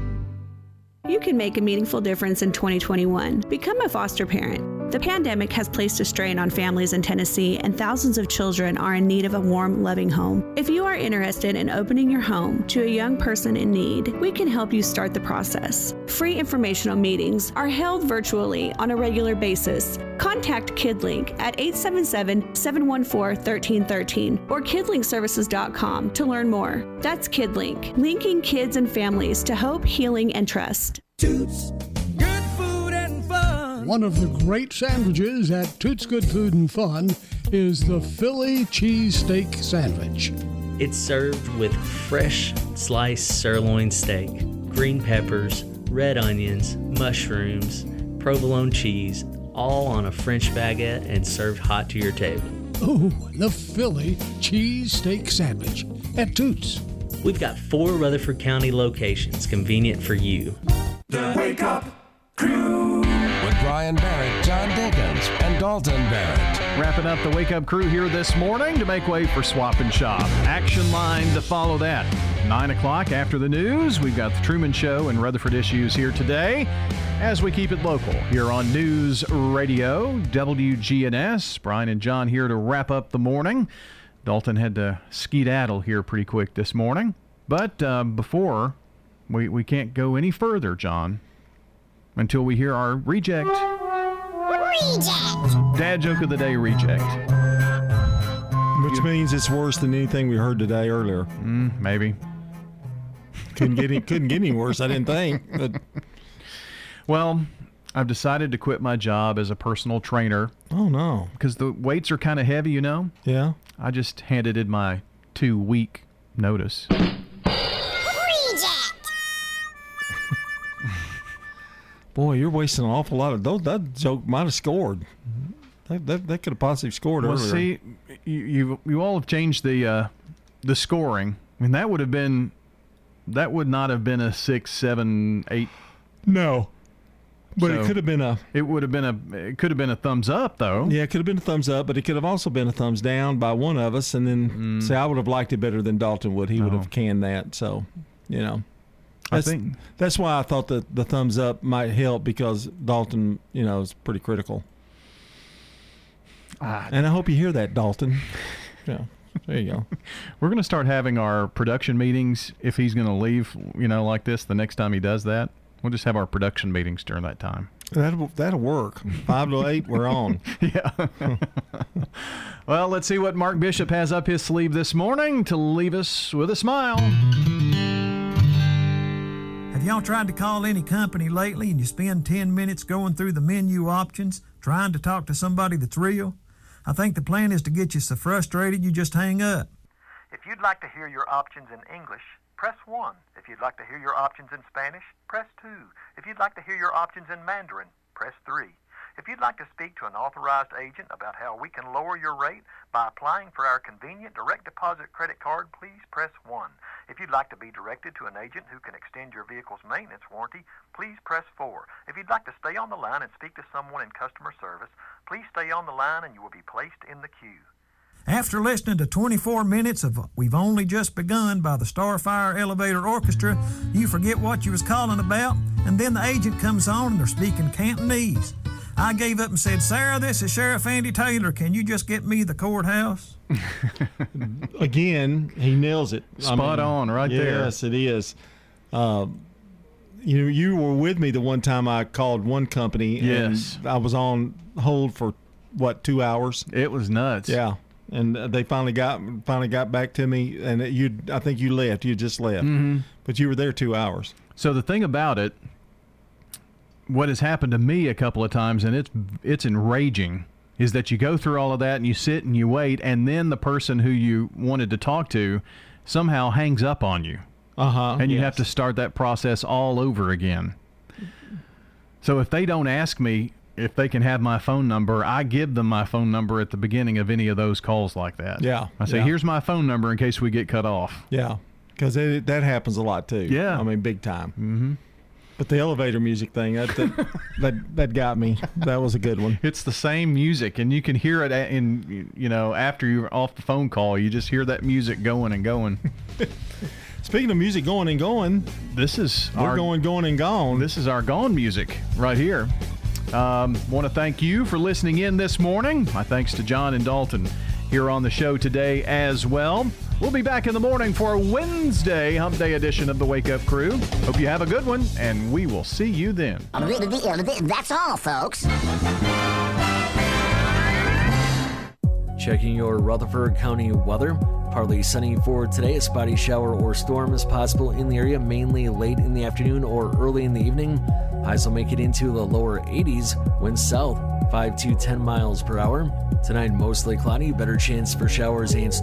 You can make a meaningful difference in 2021. Become a foster parent. The pandemic has placed a strain on families in Tennessee, and thousands of children are in need of a warm, loving home. If you are interested in opening your home to a young person in need, we can help you start the process. Free informational meetings are held virtually on a regular basis. Contact KidLink at 877 714 1313 or kidlinkservices.com to learn more. That's KidLink, linking kids and families to hope, healing, and trust. Toots. One of the great sandwiches at Toots Good Food and Fun is the Philly cheesesteak sandwich. It's served with fresh sliced sirloin steak, green peppers, red onions, mushrooms, provolone cheese, all on a French baguette and served hot to your table. Oh, the Philly cheesesteak sandwich at Toots. We've got four Rutherford County locations convenient for you. The Wake Up Crew with Brian Barrett, John Dinkins, and Dalton Barrett. Wrapping up the Wake Up crew here this morning to make way for Swap and Shop. Action line to follow that. 9 o'clock after the news, we've got the Truman Show and Rutherford Issues here today as we keep it local here on News Radio WGNS. Brian and John here to wrap up the morning. Dalton had to skedaddle here pretty quick this morning. But uh, before, we, we can't go any further, John, until we hear our reject. Reject. Dad joke of the day reject. Which means it's worse than anything we heard today earlier. Mm, maybe. couldn't get any, couldn't get any worse. I didn't think. But Well, I've decided to quit my job as a personal trainer. Oh no! Because the weights are kind of heavy, you know. Yeah. I just handed in my two week notice. Boy, you're wasting an awful lot of those. That joke might have scored. That that, that could have possibly scored Well, earlier. see, you, you you all have changed the uh, the scoring. I mean, that would have been that would not have been a six, seven, eight. No. But it could have been a. It would have been a. It could have been a thumbs up, though. Yeah, it could have been a thumbs up, but it could have also been a thumbs down by one of us. And then, Mm. see, I would have liked it better than Dalton would. He would Oh. have canned that. So, you know, I think- that's why I thought that the thumbs up might help because Dalton, you know, is pretty critical. Ah. and I hope you hear that, Dalton. Yeah, there you go. We're going to start having our production meetings if he's going to leave, you know, like this the next time he does that. We'll just have our production meetings during that time. That'll that'll work. Five to eight, we're on. yeah. well, let's see what Mark Bishop has up his sleeve this morning to leave us with a smile. Y'all tried to call any company lately and you spend 10 minutes going through the menu options trying to talk to somebody that's real? I think the plan is to get you so frustrated you just hang up. If you'd like to hear your options in English, press 1. If you'd like to hear your options in Spanish, press 2. If you'd like to hear your options in Mandarin, press 3. If you'd like to speak to an authorized agent about how we can lower your rate by applying for our convenient direct deposit credit card, please press 1. If you'd like to be directed to an agent who can extend your vehicle's maintenance warranty, please press 4. If you'd like to stay on the line and speak to someone in customer service, please stay on the line and you will be placed in the queue. After listening to 24 minutes of We've Only Just Begun by the Starfire Elevator Orchestra, you forget what you was calling about, and then the agent comes on and they're speaking Cantonese. I gave up and said, Sarah, this is Sheriff Andy Taylor. Can you just get me the courthouse? Again, he nails it. Spot on, right there. Yes, it is. Uh, you you were with me the one time I called one company. Yes. and I was on hold for what two hours. It was nuts. Yeah, and they finally got finally got back to me, and you I think you left. You just left, Mhm. but you were there two hours. So the thing about it, what has happened to me a couple of times, and it's it's enraging, is that you go through all of that and you sit and you wait, and then the person who you wanted to talk to somehow hangs up on you, uh huh, and you have to start that process all over again. So if they don't ask me if they can have my phone number, I give them my phone number at the beginning of any of those calls like that. Yeah, I say, yeah. here's my phone number in case we get cut off. Yeah, because that happens a lot too. Yeah. I mean big time. Mm-hmm. But the elevator music thing that that, that that got me. That was a good one. It's the same music, and you can hear it in you know after you're off the phone call. You just hear that music going and going. Speaking of music going and going, this is we're our- going going and gone. This is our gone music right here. Um, Want to thank you for listening in this morning. My thanks to John and Dalton here on the show today as well. We'll be back in the morning for a Wednesday Hump Day edition of the Wake Up Crew. Hope you have a good one, and we will see you then. That's all, folks. Checking your Rutherford County weather. Partly sunny for today. A spotty shower or storm is possible in the area, mainly late in the afternoon or early in the evening. Highs will make it into the lower 80s. Winds south 5 to 10 miles per hour. Tonight, mostly cloudy. Better chance for showers and